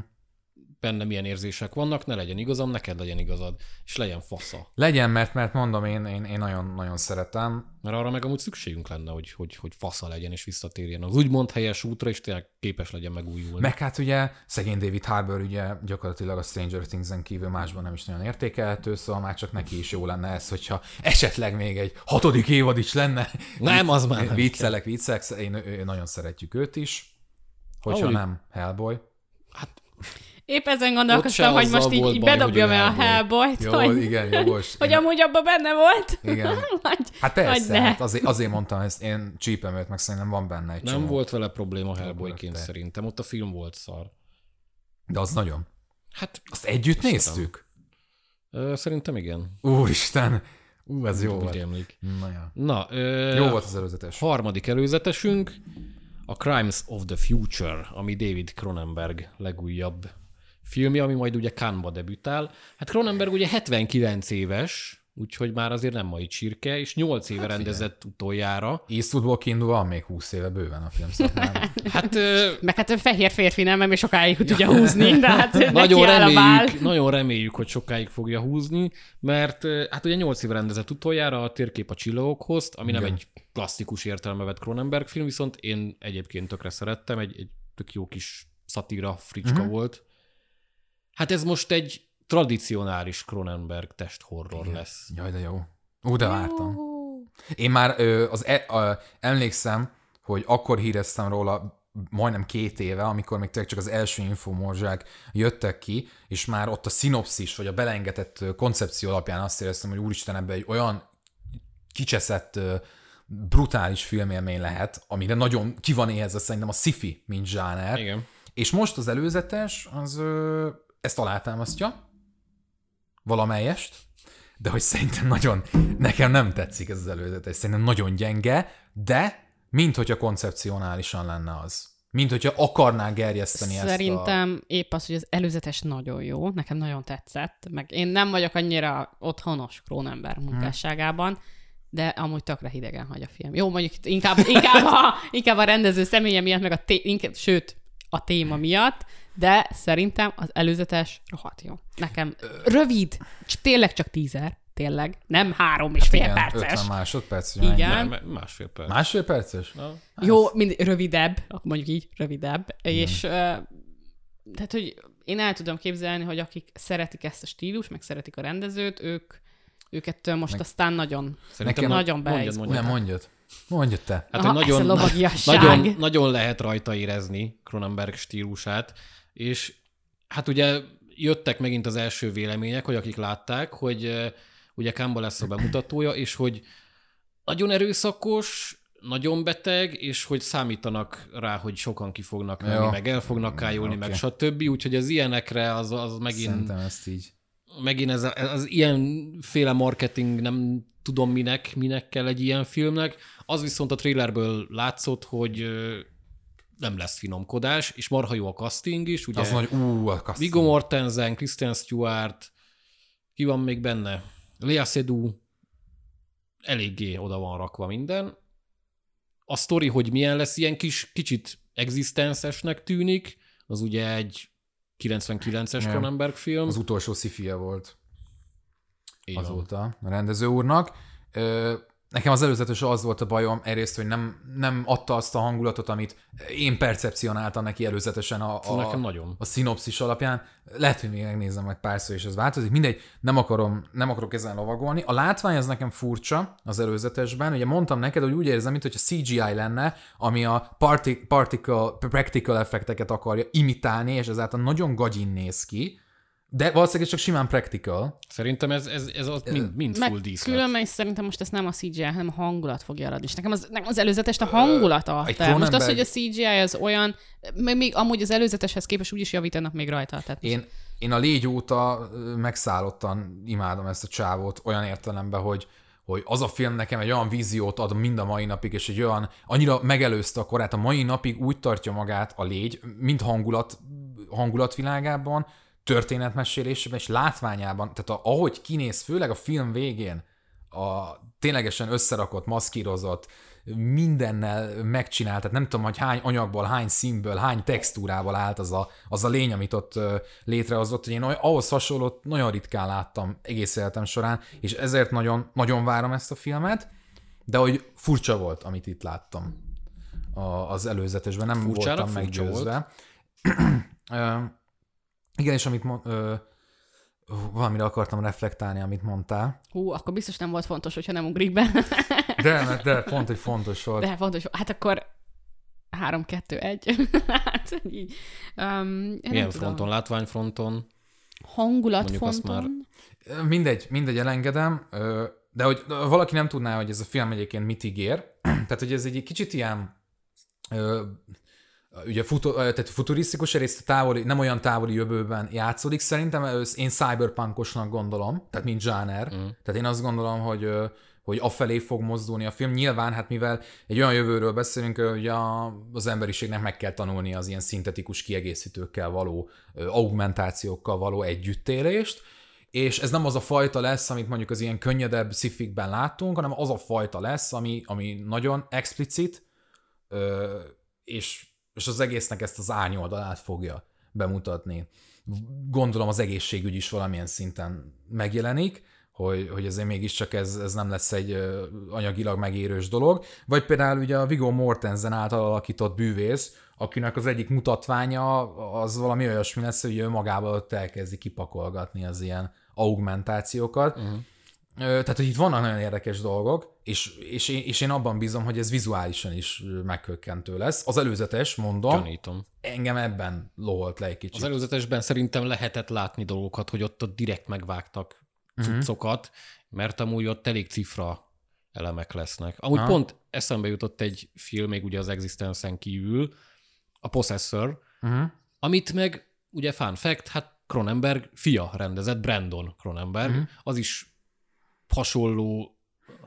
Benne milyen érzések vannak, ne legyen igazam, neked legyen igazad, és legyen fasza.
Legyen, mert, mert mondom, én, én, én nagyon, nagyon szeretem.
Mert arra meg amúgy szükségünk lenne, hogy, hogy, hogy fasza legyen és visszatérjen az úgymond helyes útra, és tényleg képes legyen megújulni.
Meg hát ugye szegény David Harbour ugye gyakorlatilag a Stranger Things-en kívül másban nem is nagyon értékelhető, szóval már csak neki is jó lenne ez, hogyha esetleg még egy hatodik évad is lenne.
Nem, az már nem
Viccelek, viccelek, én, én nagyon szeretjük őt is, hogyha
Ahogy-
nem Hellboy.
Hát
Épp ezen gondolkoztam, hogy most így, így
baj, hogy
bedobjam
ő
el a
Hellboy.
Hellboyt,
Jó,
hogy,
igen, jogos.
hogy
Én-
amúgy abban benne volt.
Igen.
vagy,
Hát
vagy
persze,
ne.
hát azért, azért mondtam, ezt én csípem őt, meg szerintem van benne egy
nem
csomó.
volt vele probléma Hellboyként
Te.
szerintem, ott a film volt szar.
De az nagyon.
Hát
Azt együtt
Istenem.
néztük?
ö, szerintem igen.
Úristen! Ú, ez jó volt.
emlék.
Na, ja.
Na, ö,
Jó volt az előzetes.
harmadik előzetesünk, a Crimes of the Future, ami David Cronenberg legújabb filmje, ami majd ugye Cannes-ba debütál. Hát Cronenberg ugye 79 éves, úgyhogy már azért nem mai csirke, és 8 éve hát rendezett utoljára.
Eastwoodból kiindulva van még 20 éve bőven a film szakmában.
Hát ö,
Meg hát fehér férfi nem, mert még sokáig tudja húzni, de hát
nagyon reméljük, nagyon reméljük, hogy sokáig fogja húzni, mert hát ugye 8 éve rendezett utoljára a Térkép a csillagokhoz, ami nem
Igen.
egy klasszikus értelme vett Cronenberg film, viszont én egyébként tökre szerettem, egy, egy tök jó kis szatíra fricska uh-huh. volt. Hát ez most egy tradicionális Cronenberg testhorror
Igen.
lesz.
Jaj, de jó. Ú, de vártam. Én már ö, az e, a, emlékszem, hogy akkor híreztem róla majdnem két éve, amikor még tényleg csak az első infomorzsák jöttek ki, és már ott a szinopszis, vagy a belengetett koncepció alapján azt éreztem, hogy úristen, ebbe egy olyan kicseszett, brutális filmélmény lehet, amire nagyon ki van éhezve szerintem a sci-fi, mint zsáner.
Igen.
És most az előzetes, az ezt alátámasztja, valamelyest. de hogy szerintem nagyon, nekem nem tetszik ez az előzetes, szerintem nagyon gyenge, de mint hogyha koncepcionálisan lenne az. Mint hogyha akarná gerjeszteni
Szerintem
ezt a...
épp az, hogy az előzetes nagyon jó, nekem nagyon tetszett, meg én nem vagyok annyira otthonos Krónember munkásságában, de amúgy tökre hidegen hagy a film. Jó, mondjuk inkább, inkább, a, inkább a rendező személye miatt, meg a té- inkább, sőt, a téma miatt, de szerintem az előzetes rohadt jó. Nekem rövid, tényleg csak tízer, tényleg, nem három és fél
Igen,
perces.
50 másodperc.
Igen.
Nem, másfél perc.
Másfél perces?
Na,
Jó, mind rövidebb, akkor mondjuk így, rövidebb, és uh, tehát, hogy én el tudom képzelni, hogy akik szeretik ezt a stílus, meg szeretik a rendezőt, ők, ők ettől most
Meg-
aztán nagyon,
Szerintem
Nekem-
nagyon
mondjad,
beizgultak.
mondjad.
Nem, mondjad. Mondjad te.
Hát,
Aha,
hogy
ez a
nagyon, nagyon, nagyon lehet rajta érezni Cronenberg stílusát, és hát ugye jöttek megint az első vélemények, hogy akik látták, hogy eh, ugye Kamba lesz a bemutatója, és hogy nagyon erőszakos, nagyon beteg, és hogy számítanak rá, hogy sokan ki fognak menni,
Jó.
meg el fognak kájulni,
Oké.
meg stb. Úgyhogy az ilyenekre az, az megint
Szerintem ezt így.
megint ez, a- az ilyenféle marketing nem tudom minek, minek kell egy ilyen filmnek. Az viszont a trailerből látszott, hogy ö, nem lesz finomkodás, és marha jó a casting is, ugye
Az nagy, ú, a casting.
Viggo Mortensen, Kristen Stewart, ki van még benne? Lea Seydoux, eléggé oda van rakva minden. A sztori, hogy milyen lesz, ilyen kis, kicsit egzisztenszesnek tűnik, az ugye egy 99-es
Ja.
Cronenberg film.
Az utolsó szifie volt
Így van.
azóta a rendező úrnak. Ö, nekem az előzetes az volt a bajom egyrészt, hogy nem, nem adta azt a hangulatot, amit én percepcionáltam neki előzetesen a, a,
nekem nagyon.
a szinopszis alapján. Lehet, hogy még megnézem majd párszor, és ez változik. Mindegy, nem, akarom, nem akarok ezen lovagolni. A látvány az nekem furcsa az előzetesben. Ugye mondtam neked, hogy úgy érzem, mintha CGI lenne, ami a parti- particle, practical effekteket akarja imitálni, és ezáltal nagyon gagyin néz ki. De valószínűleg ez csak simán practical.
Szerintem ez, ez, ez az mind, mind full
Meg
díszlet.
különben is szerintem most ezt nem a CGI, hanem a hangulat fogja eladni. És nekem az, nekem az előzetes a hangulata
egy
adta. Most az,
Cronenberg-
hogy a CGI az olyan, meg még amúgy az előzeteshez képest úgyis javítanak még rajta. Tehát
Én, én a légy óta megszállottan imádom ezt a csávót olyan értelemben, hogy hogy az a film nekem egy olyan víziót ad mind a mai napig, és egy olyan, annyira megelőzte a korát, a mai napig úgy tartja magát a légy, mind hangulat, hangulatvilágában, történetmesélésében és látványában, tehát a, ahogy kinéz, főleg a film végén, a ténylegesen összerakott, maszkírozott, mindennel megcsinált, tehát nem tudom, hogy hány anyagból, hány színből, hány textúrával állt az a, az a lény, amit ott létrehozott, hogy én ahhoz hasonlót nagyon ritkán láttam egész életem során, és ezért nagyon, nagyon várom ezt a filmet, de hogy furcsa volt, amit itt láttam az előzetesben, nem
Furcsára
voltam meggyőzve. Ö, igen, és amit mond, ö, valamire akartam reflektálni, amit mondtál.
hú, akkor biztos nem volt fontos, hogyha nem ugrik be.
De, de pont, hogy fontos volt.
De fontos, hát akkor 3, 2, 1. hát így. Um,
Milyen fronton? Látványfronton?
Hangulat
Mondjuk azt
fronton.
Mindegy, mindegy, elengedem, de hogy valaki nem tudná, hogy ez a film egyébként mit ígér, tehát hogy ez egy kicsit ilyen ugye futu, tehát futurisztikus részt távoli, nem olyan távoli jövőben játszódik, szerintem én cyberpunkosnak gondolom, tehát mint zsáner, mm. tehát én azt gondolom, hogy hogy afelé fog mozdulni a film. Nyilván, hát mivel egy olyan jövőről beszélünk, hogy a, az emberiségnek meg kell tanulni az ilyen szintetikus kiegészítőkkel való, augmentációkkal való együttélést, és ez nem az a fajta lesz, amit mondjuk az ilyen könnyedebb szifikben láttunk, hanem az a fajta lesz, ami, ami nagyon explicit, és, és az egésznek ezt az árnyoldalát fogja bemutatni. Gondolom az egészségügy is valamilyen szinten megjelenik, hogy, hogy ezért mégiscsak ez, ez nem lesz egy anyagilag megérős dolog. Vagy például ugye a Viggo Mortensen által alakított bűvész, akinek az egyik mutatványa az valami olyasmi lesz, hogy ő magával ott elkezdi kipakolgatni az ilyen augmentációkat. Uh-huh. Tehát, hogy itt vannak nagyon érdekes dolgok, és, és, én, és én abban bízom, hogy ez vizuálisan is meghökkentő lesz. Az előzetes, mondom,
Gyanítom.
engem ebben loholt le egy kicsit.
Az előzetesben szerintem lehetett látni dolgokat, hogy ott, ott direkt megvágtak cuccokat, mert amúgy ott elég cifra elemek lesznek. Amúgy
Aha.
pont eszembe jutott egy film, még ugye az Existence-en kívül, a Possessor,
Uh-huh.
amit meg, ugye fun fact, hát Cronenberg fia rendezett, Brandon Cronenberg,
Mhm.
uh-huh. az is hasonló,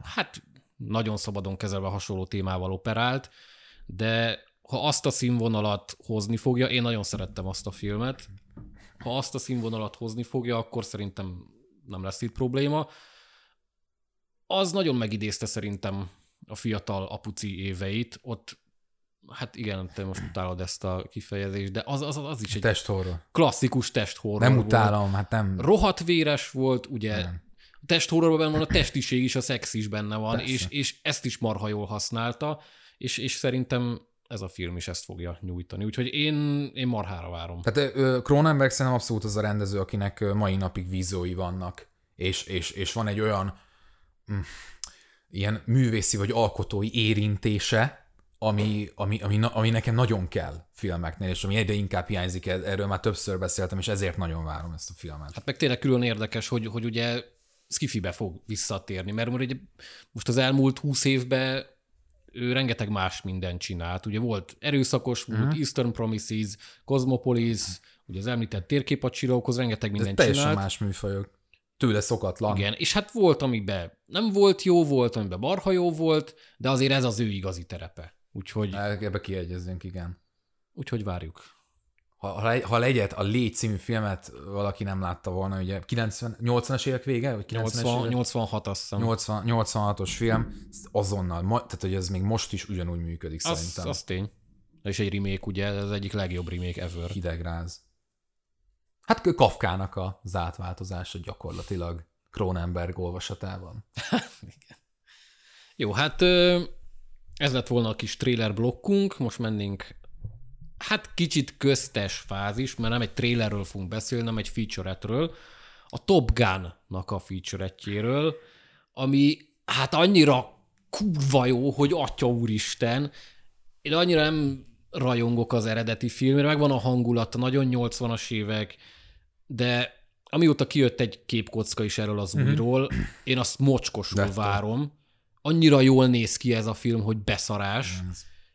hát nagyon szabadon kezelve hasonló témával operált, de ha azt a színvonalat hozni fogja, én nagyon szerettem azt a filmet, ha azt a színvonalat hozni fogja, akkor szerintem nem lesz itt probléma. Az nagyon megidézte szerintem a fiatal apuci éveit, ott hát igen, te most utálod ezt a kifejezést, de az, az, az is egy
Testhorror.
klasszikus testhorror
Nem
volt.
utálom, hát nem.
Rohadt véres volt, ugye
Nem.
Testhorrorban benne van, a testiség is, a szex is benne van,
Persze.
és, és ezt is marha jól használta, és, és szerintem ez a film is ezt fogja nyújtani. Úgyhogy én, én marhára várom.
Tehát Cronenberg szerintem abszolút az a rendező, akinek mai napig víziói vannak. És, és, és van egy olyan mm, ilyen művészi vagy alkotói érintése, ami, ami, ami, ami nekem nagyon kell filmeknél, és ami egyre inkább hiányzik, er- erről már többször beszéltem, és ezért nagyon várom ezt a filmet.
Hát meg tényleg külön érdekes, hogy, hogy ugye Skifibe fog visszatérni, mert ugye most az elmúlt húsz évben ő rengeteg más mindent csinált. Ugye volt erőszakos, volt
Mhm.
Eastern Promises, Cosmopolis, ugye az említett térkép a csillagokhoz rengeteg
Ez
mindent
teljesen
csinált.
más műfajok. Tőle szokatlan.
Igen, és hát volt, amiben nem volt jó, volt, amiben barha jó volt, de azért ez az ő igazi terepe. Úgyhogy,
Ebbe kiegyezünk, igen.
úgyhogy várjuk.
Ha, ha, le- ha legyet a Légy című filmet valaki nem látta volna, ugye 90, 80-as évek vége? Vagy 90-es
80,
évek?
86 azt hiszem.
80, 86-os film, azonnal, ma, tehát hogy ez még most is ugyanúgy működik
az,
szerintem.
az tény. És egy remake, ugye, ez az egyik legjobb remake ever.
Hidegráz. Hát Kafkának az átváltozása gyakorlatilag Cronenberg olvasatában.
Jó, hát ez lett volna a kis trailer blokkunk, most mennénk hát kicsit köztes fázis, mert nem egy trailerről fogunk beszélni, nem egy featuretről, a Top Gun-nak a featuretjéről, ami hát annyira kurva jó, hogy atya úristen, én annyira nem rajongok az eredeti filmre, megvan a hangulata, nagyon 80-as évek, de amióta kijött egy képkocka is erről az újról, én azt mocskosul
Note.
várom. Annyira jól néz ki ez a film, hogy beszarás,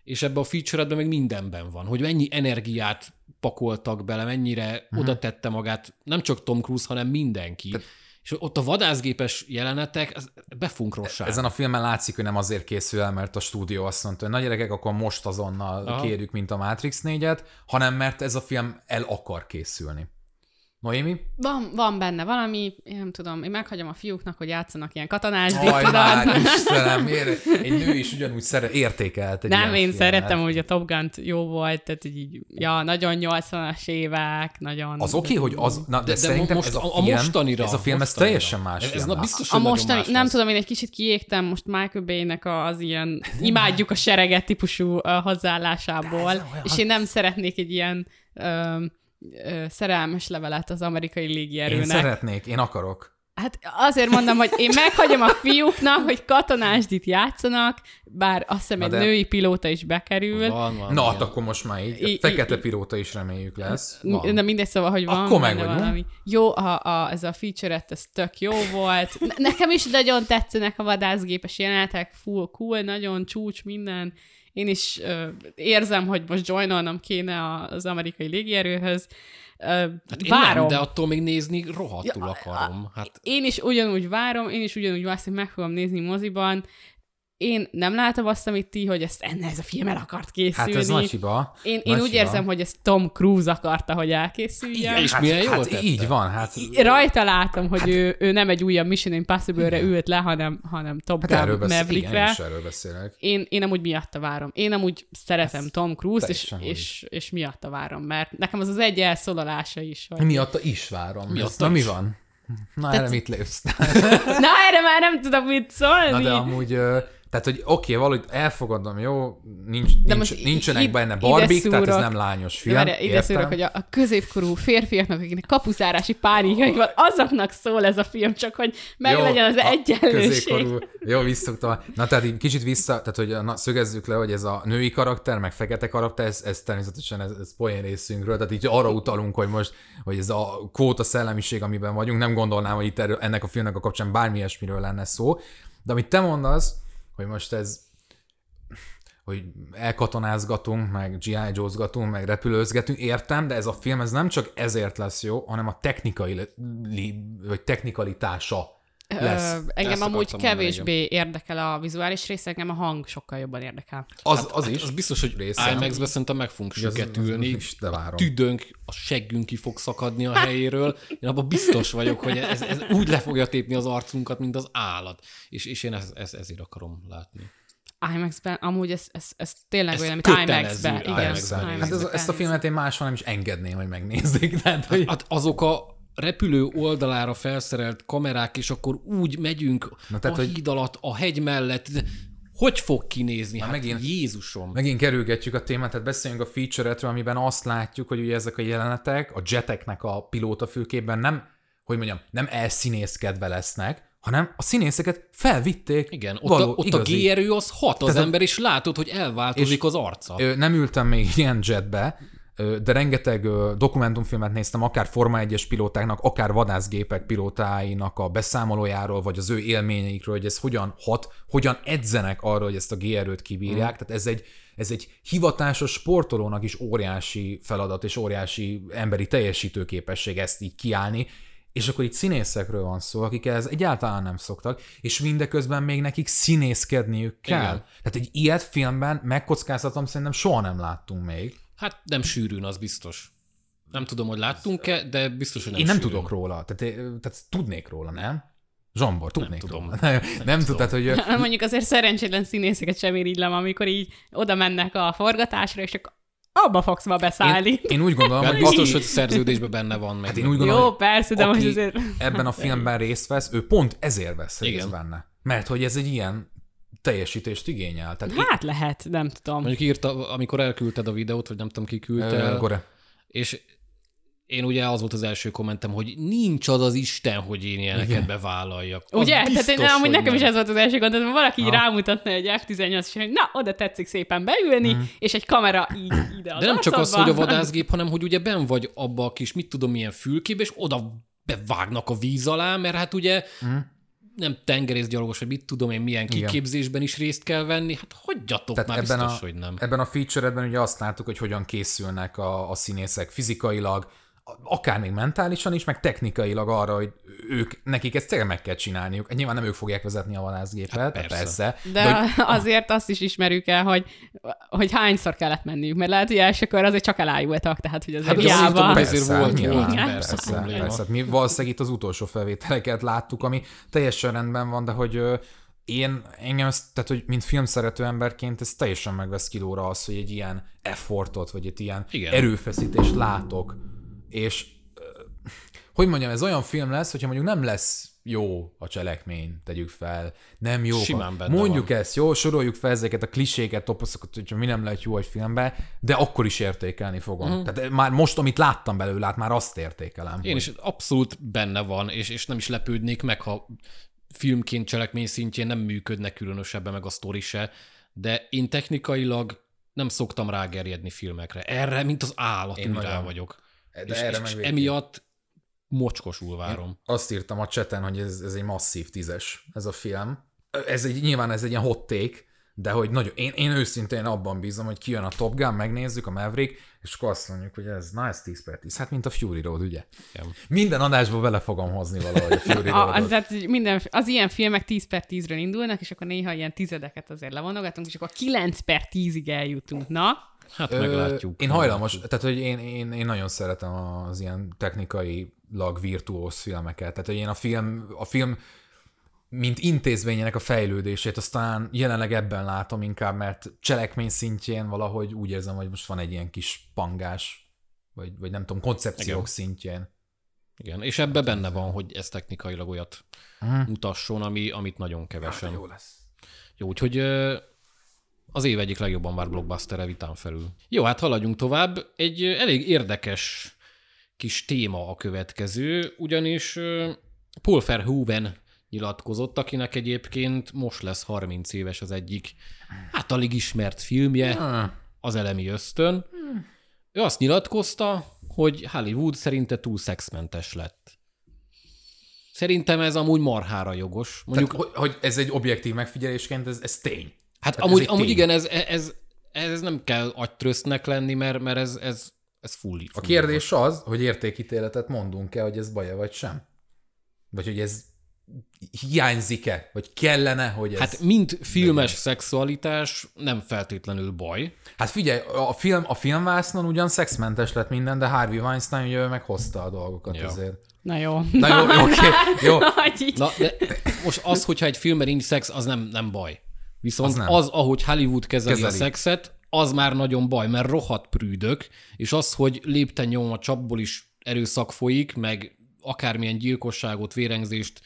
és ebben a feature meg mindenben van, hogy mennyi energiát pakoltak bele, mennyire oda tette magát, nem csak Tom Cruise, hanem mindenki. és ott a vadászgépes jelenetek, ez befunkrosság.
Ezen a filmen látszik, hogy nem azért készül el, mert a stúdió azt mondta, hogy na gyerekek, akkor most azonnal
Aha.
kérjük, mint a Matrix 4-et, hanem mert ez a film el akar készülni. Noémi?
Van, van benne valami, én nem tudom, én meghagyom a fiúknak, hogy játszanak ilyen katonásdit,
Aj, már, Istenem, miért? Egy nő is ugyanúgy szere, értékelt egy
Nem,
ilyen
én
filmet.
szerettem, hogy a Top Gun jó volt, tehát hogy így, ja, nagyon 80-as évek, nagyon...
Az oké, hogy az, na, de,
De-
szerintem
most
ez a,
a-
film,
mostanira-
ez a film, ez
mostanira.
teljesen más
Ez- ez na biztos,
A mostani,
más
nem
lesz.
tudom, én egy kicsit kiégtem most Michael Bay-nek az ilyen imádjuk a sereget típusú uh, hozzáállásából, és én nem szeretnék egy ilyen ö, ö, szerelmes levelet az amerikai
Én
légierőnek.
szeretnék, én akarok.
Hát azért mondom, hogy én meghagyom a fiúknak, hogy katonásdit játszanak, bár azt hiszem
Na
egy
de-
női pilóta is bekerül.
Van, van,
Na, hát akkor most már így.
I-
fekete
i-
pilóta is reméljük lesz.
van.
Na mindegy, szóval, hogy van
Akkor meg
valami. Jó, a, a, ez a feature ez tök jó volt. Ne- Nekem is nagyon tetszenek a vadászgépes jelenetek, full cool, nagyon csúcs minden. Én is ö, érzem, hogy most joinolnom kéne az amerikai légierőhöz. Ö,
Hát
várom.
nem, de attól még nézni rohadtul
Ja,
akarom. Hát
Én is ugyanúgy várom, én is ugyanúgy azt, hogy meg fogom nézni moziban. Én nem látom azt, amit ti, hogy ezt enne ez a film el akart készülni.
Hát ez nagy hiba.
Én, én
Nagy
úgy
hiba.
érzem, hogy ezt Tom Cruise akarta, hogy elkészüljön.
Igen, és
hát,
milyen jól
hát
tette.
így van, hát,
Rajta látom, hogy ő, ő nem egy újabb Mission Impossible-re ült le, hanem, hanem Top
hát
Gun
erről én
Maverickre.
is erről beszélek.
Én, én amúgy miatta várom. Én amúgy szeretem Tom Cruise-t, és, és, és miatta várom, mert nekem az az egy elszólalása is. Hogy...
Miatta is várom.
Miatta
mi van? Na erre mit lépsz?
Na, erre már nem tudok mit szólni.
Na de amúgy, tehát hogy oké, okay, valahogy elfogadom, jó, nincs,
De
nincs,
most i-
nincsenek benne barbik, tehát ez
szúrok.
nem lányos
De
film,
várjál, ide szólok, hogy a, a középkorú férfiaknak, akiknek kapuzárási pánikjai van, azoknak szól ez a film, csak hogy meglegyen az egyenlőség.
középkorú- Jó, visszoktam. Na tehát így kicsit vissza, tehát hogy na, szögezzük le, hogy ez a női karakter, meg fekete karakter, ez, ez természetesen ez, ez poén részünkről, tehát így arra utalunk, hogy most, hogy ez a kvóta szellemiség, amiben vagyunk, nem gondolnám, hogy itt erről, ennek a filmnek a kapcsán bármi ilyesmiről lenne szó. De amit te mondasz, hogy most ez hogy elkatonázgatunk, meg G.I. Joe-zgatunk, meg repülőzgetünk, értem, de ez a film ez nem csak ezért lesz jó, hanem a technikai, vagy technikalitása lesz.
Ö, engem
Ezt
amúgy
akartam mondani,
kevésbé érdekel a vizuális része, engem a hang sokkal jobban érdekel.
Az, az is.
Az biztos, hogy
része.
IMAX-be szerintem meg fogunk
várom.
Tüdőnk, a seggünk ki fog szakadni a helyéről. Én abban biztos vagyok, hogy ez, ez úgy le fogja tépni az arcunkat, mint az állat. És, és én ez, ez, ezért akarom látni.
IMAX-ben, amúgy ez, ez, ez tényleg
Ez
olyan, mint IMAX-ben. Igen,
IMAX-ben nézni.
Hát ez,
IMAX-ben
ezt a filmet én máshol nem is engedném, hogy megnézzék. Tehát, hogy...
Hát azok a repülő oldalára felszerelt kamerák, és akkor úgy megyünk
Na, tehát,
a
hogy-
híd alatt, a hegy mellett. Hogy fog kinézni? Hát
megint-
Jézusom.
Megint kerülgetjük a témát, tehát beszéljünk a feature amiben azt látjuk, hogy ugye ezek a jelenetek a jeteknek a pilótafülkében nem, hogy mondjam, nem elszínészkedve lesznek, hanem a színészeket felvitték.
Igen, ott,
való,
a, ott a gérő az hat az
Tehát
ember, és látod, hogy elváltozik az arca.
Ö, Nem ültem még ilyen jetbe, de rengeteg dokumentumfilmet néztem, akár Forma 1-es pilótáknak, akár vadászgépek pilótáinak a beszámolójáról, vagy az ő élményeikről, hogy ez hogyan hat, hogyan edzenek arra, hogy ezt a G-erőt kibírják. Mm. Tehát ez egy, ez egy hivatásos sportolónak is óriási feladat és óriási emberi teljesítőképesség ezt így kiállni, és akkor itt színészekről van szó, akik ez egyáltalán nem szoktak, és mindeközben még nekik színészkedniük kell.
Igen.
Tehát egy ilyet filmben megkockáztatom, szerintem soha nem láttunk még.
Hát nem sűrűn, az biztos. Nem tudom, hogy láttunk-e, de biztos, hogy nem
Én nem
sűrűn.
tudok róla, tehát, tehát tudnék róla, nem? Zsombor, tudnék
tudom.
róla. Nem, nem tudtad, hogy ö,
Mondjuk azért szerencsétlen színészeket sem irigylem, amikor így oda mennek a forgatásra, és csak abba fogsz ma beszállni.
én, én úgy gondolom,
Hát
hogy
biztos, hogy szerződésben benne van meg.
hát én úgy gondolom,
Jó,
hogy
persze, de most azért...
ebben a filmben részt vesz, ő pont ezért vesz részt benne. Mert hogy ez egy ilyen teljesítést igényel. Tehát
Hát lehet, nem tudom.
Mondjuk írta, amikor elküldted a videót, vagy nem tudom ki küldte el,
Gore.
és én ugye az volt az első kommentem, hogy nincs az az Isten, hogy én ilyeneket bevállaljak. Az
Ugye?
biztos,
Tehát én, amúgy
hogy
nekem
nem.
is ez volt az első gondolatom, valaki így
Aha.
rámutatna egy F-18, és hogy na, oda tetszik szépen beülni,
Mhm.
és egy kamera így ide az
De nem csak az, hogy a vadászgép, hanem hogy ugye ben vagy abba a kis, mit tudom, milyen fülkébe, és oda bevágnak a víz alá, mert hát ugye nem tengerészgyalogos, vagy mit tudom én, milyen kiképzésben is részt kell venni, hát hagyjatok
Tehát
már
ebben
biztos,
a,
hogy nem.
ebben a feature-edben ugye azt láttuk, hogy hogyan készülnek a, a színészek fizikailag, akár még mentálisan is, meg technikailag arra, hogy ők, nekik ezt tényleg meg kell csinálniuk. Nyilván nem ők fogják vezetni a vadászgépet, hát
persze.
persze.
De,
de hogy,
azért azt is ismerjük el, hogy, hogy hányszor kellett menniük, mert lehet, hogy elsőkor azért csak elájultak, tehát hogy azért
Hát
hát hiába.
ezért
Persze,
volt,
nyilván,
Igen.
persze,
persze,
probléma.
persze. Hát Mi valószínűleg itt az utolsó felvételeket láttuk, ami teljesen rendben van, de hogy én engem, ezt, tehát hogy mint filmszerető emberként ez teljesen megvesz kilóra az, hogy egy ilyen effortot, vagy egy ilyen
Igen.
erőfeszítést látok, és hogy mondjam, ez olyan film lesz, hogyha mondjuk nem lesz jó a cselekmény, tegyük fel, nem jó.
Simán benne
Mondjuk
van.
ezt, jó, soroljuk fel ezeket a kliséket, toposzokat, hogyha mi nem lehet jó egy filmbe, de akkor is értékelni fogom. Uh-huh. Tehát már most, amit láttam belőle, hát már azt értékelem.
Én
hogy-
is abszolút benne van, és, és nem is lepődnék meg, ha filmként cselekmény szintjén nem működne különösebben meg a sztori se, de én technikailag nem szoktam rágerjedni filmekre. Erre, mint az állat,
Én
rá vagyok.
De
és,
erre
és, emiatt mocskosul várom.
Azt írtam a cseten, hogy ez, ez egy masszív tízes, ez a film. Ez egy, nyilván ez egy ilyen hot take, de hogy nagyon, én, én őszintén abban bízom, hogy kijön a Top Gun, megnézzük a Maverick, és akkor azt mondjuk, hogy ez nice 10 per 10. Hát, mint a Fury Road, ugye?
Igen.
Minden adásból vele fogom hozni valahogy a Fury
A, az, tehát minden, az ilyen filmek 10 per 10-ről indulnak, és akkor néha ilyen tizedeket azért levonogatunk, és akkor 9 per 10-ig eljutunk. Na,
Hát
Ö,
meglátjuk.
Én hajlamos, tehát hogy én, én, én nagyon szeretem az ilyen technikailag virtuóz filmeket. Tehát, hogy én a film, a film mint intézményének a fejlődését, aztán jelenleg ebben látom inkább, mert cselekmény szintjén valahogy úgy érzem, hogy most van egy ilyen kis pangás, vagy, vagy nem tudom, koncepciók
Igen.
szintjén.
Igen, és ebbe benne van, hogy ez technikailag olyat
Mhm.
mutasson, ami, amit nagyon
De
kevesen.
jó lesz.
Jó, úgyhogy az év egyik legjobban vár blockbuster vitán felül. Jó, hát haladjunk tovább. Egy elég érdekes kis téma a következő, ugyanis Paul Verhoeven nyilatkozott, akinek egyébként most lesz 30 éves az egyik hát alig ismert filmje, az elemi ösztön. Ő azt nyilatkozta, hogy Hollywood szerinte túl szexmentes lett. Szerintem ez amúgy marhára jogos. Mondjuk,
Tehát, hogy, hogy ez egy objektív megfigyelésként, ez, ez tény.
Hát
ez
amúgy, amúgy
tény.
igen, ez, ez, ez nem kell agytrösztnek lenni, mert, mert ez, ez, ez full,
A
full
kérdés az, hogy értékítéletet mondunk-e, hogy ez baj vagy sem. Vagy hogy ez hiányzik-e, vagy kellene, hogy ez...
Hát mint filmes szexualitás nem feltétlenül baj.
Hát figyelj, a, film, a filmvásznon ugyan szexmentes lett minden, de Harvey Weinstein ugye meghozta a dolgokat
Ja.
azért.
Na jó.
Na jó, jó, oké, jó.
Hogy így.
Na, de most az, hogyha egy filmben nincs szex, az nem, nem baj. Viszont
Az nem.
az, ahogy Hollywood kezeli,
Kezeli.
a szexet, az már nagyon baj, mert rohadt prűdök, és az, hogy lépten nyom a csapból is erőszak folyik, meg akármilyen gyilkosságot, vérengzést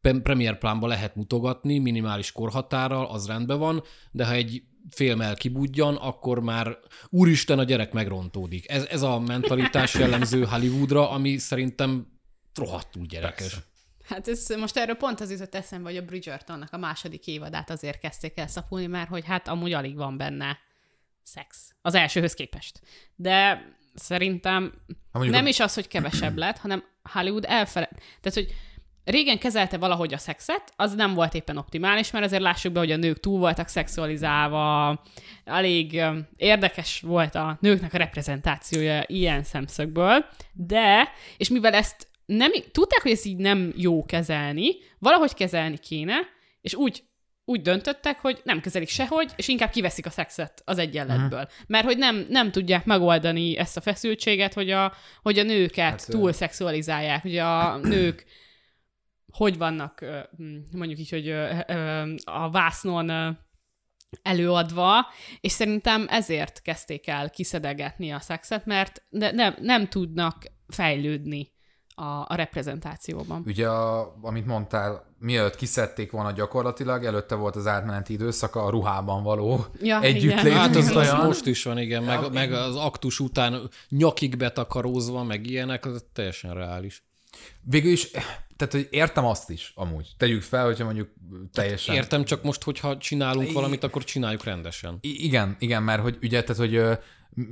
premier plánba lehet mutogatni, minimális korhatárral, az rendben van, de ha egy film elkibudjan, akkor már úristen, a gyerek megrontódik. Ez, ez a mentalitás jellemző Hollywoodra, ami szerintem rohadtul gyerekes.
Persze.
Hát ez, most erről pont az jutott eszembe, hogy a Bridgertonnak a második évadát azért kezdték el szapulni, mert hogy hát amúgy alig van benne szex. Az elsőhöz képest. De szerintem
mondjuk
nem
a-
is az, hogy kevesebb lett, hanem Hollywood elfele... Tehát, hogy régen kezelte valahogy a szexet, az nem volt éppen optimális, mert azért lássuk be, hogy a nők túl voltak szexualizálva, elég érdekes volt a nőknek a reprezentációja ilyen szemszögből, de, és mivel ezt nem, tudták, hogy ezt így nem jó kezelni, valahogy kezelni kéne, és úgy úgy döntöttek, hogy nem kezelik sehogy, és inkább kiveszik a szexet az egyenletből. Mert hogy nem, nem tudják megoldani ezt a feszültséget, hogy a, hogy a nőket
Hát,
túl szexualizálják, hogy a nők hogy vannak, hm, mondjuk így, hogy a vásznon előadva, és szerintem ezért kezdték el kiszedegetni a szexet, mert ne, nem, nem tudnak fejlődni a, a reprezentációban.
Ugye, a, amit mondtál, mielőtt kiszedték volna gyakorlatilag, előtte volt az átmeneti időszaka a ruhában való
Ja,
együttlét.
Hát az, az most is van, igen, meg,
Ja,
meg az aktus után nyakig betakarózva, meg ilyenek, az teljesen reális.
Végül is, tehát hogy értem azt is, amúgy. Tegyük fel, hogyha mondjuk teljesen...
Értem, csak most, hogyha csinálunk valamit, akkor csináljuk rendesen.
I- igen, igen, mert hogy ugye, tehát, hogy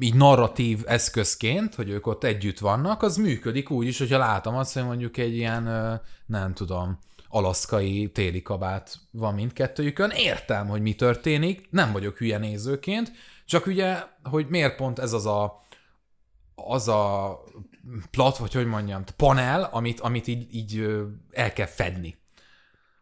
így narratív eszközként, hogy ők ott együtt vannak, az működik úgy is, hogyha látom azt, hogy mondjuk egy ilyen, nem tudom, alaszkai téli kabát van mindkettőjükön. Értem, hogy mi történik, nem vagyok hülye nézőként, csak ugye, hogy miért pont ez az a az a plat, vagy hogy mondjam, panel, amit, amit így, így el kell fedni.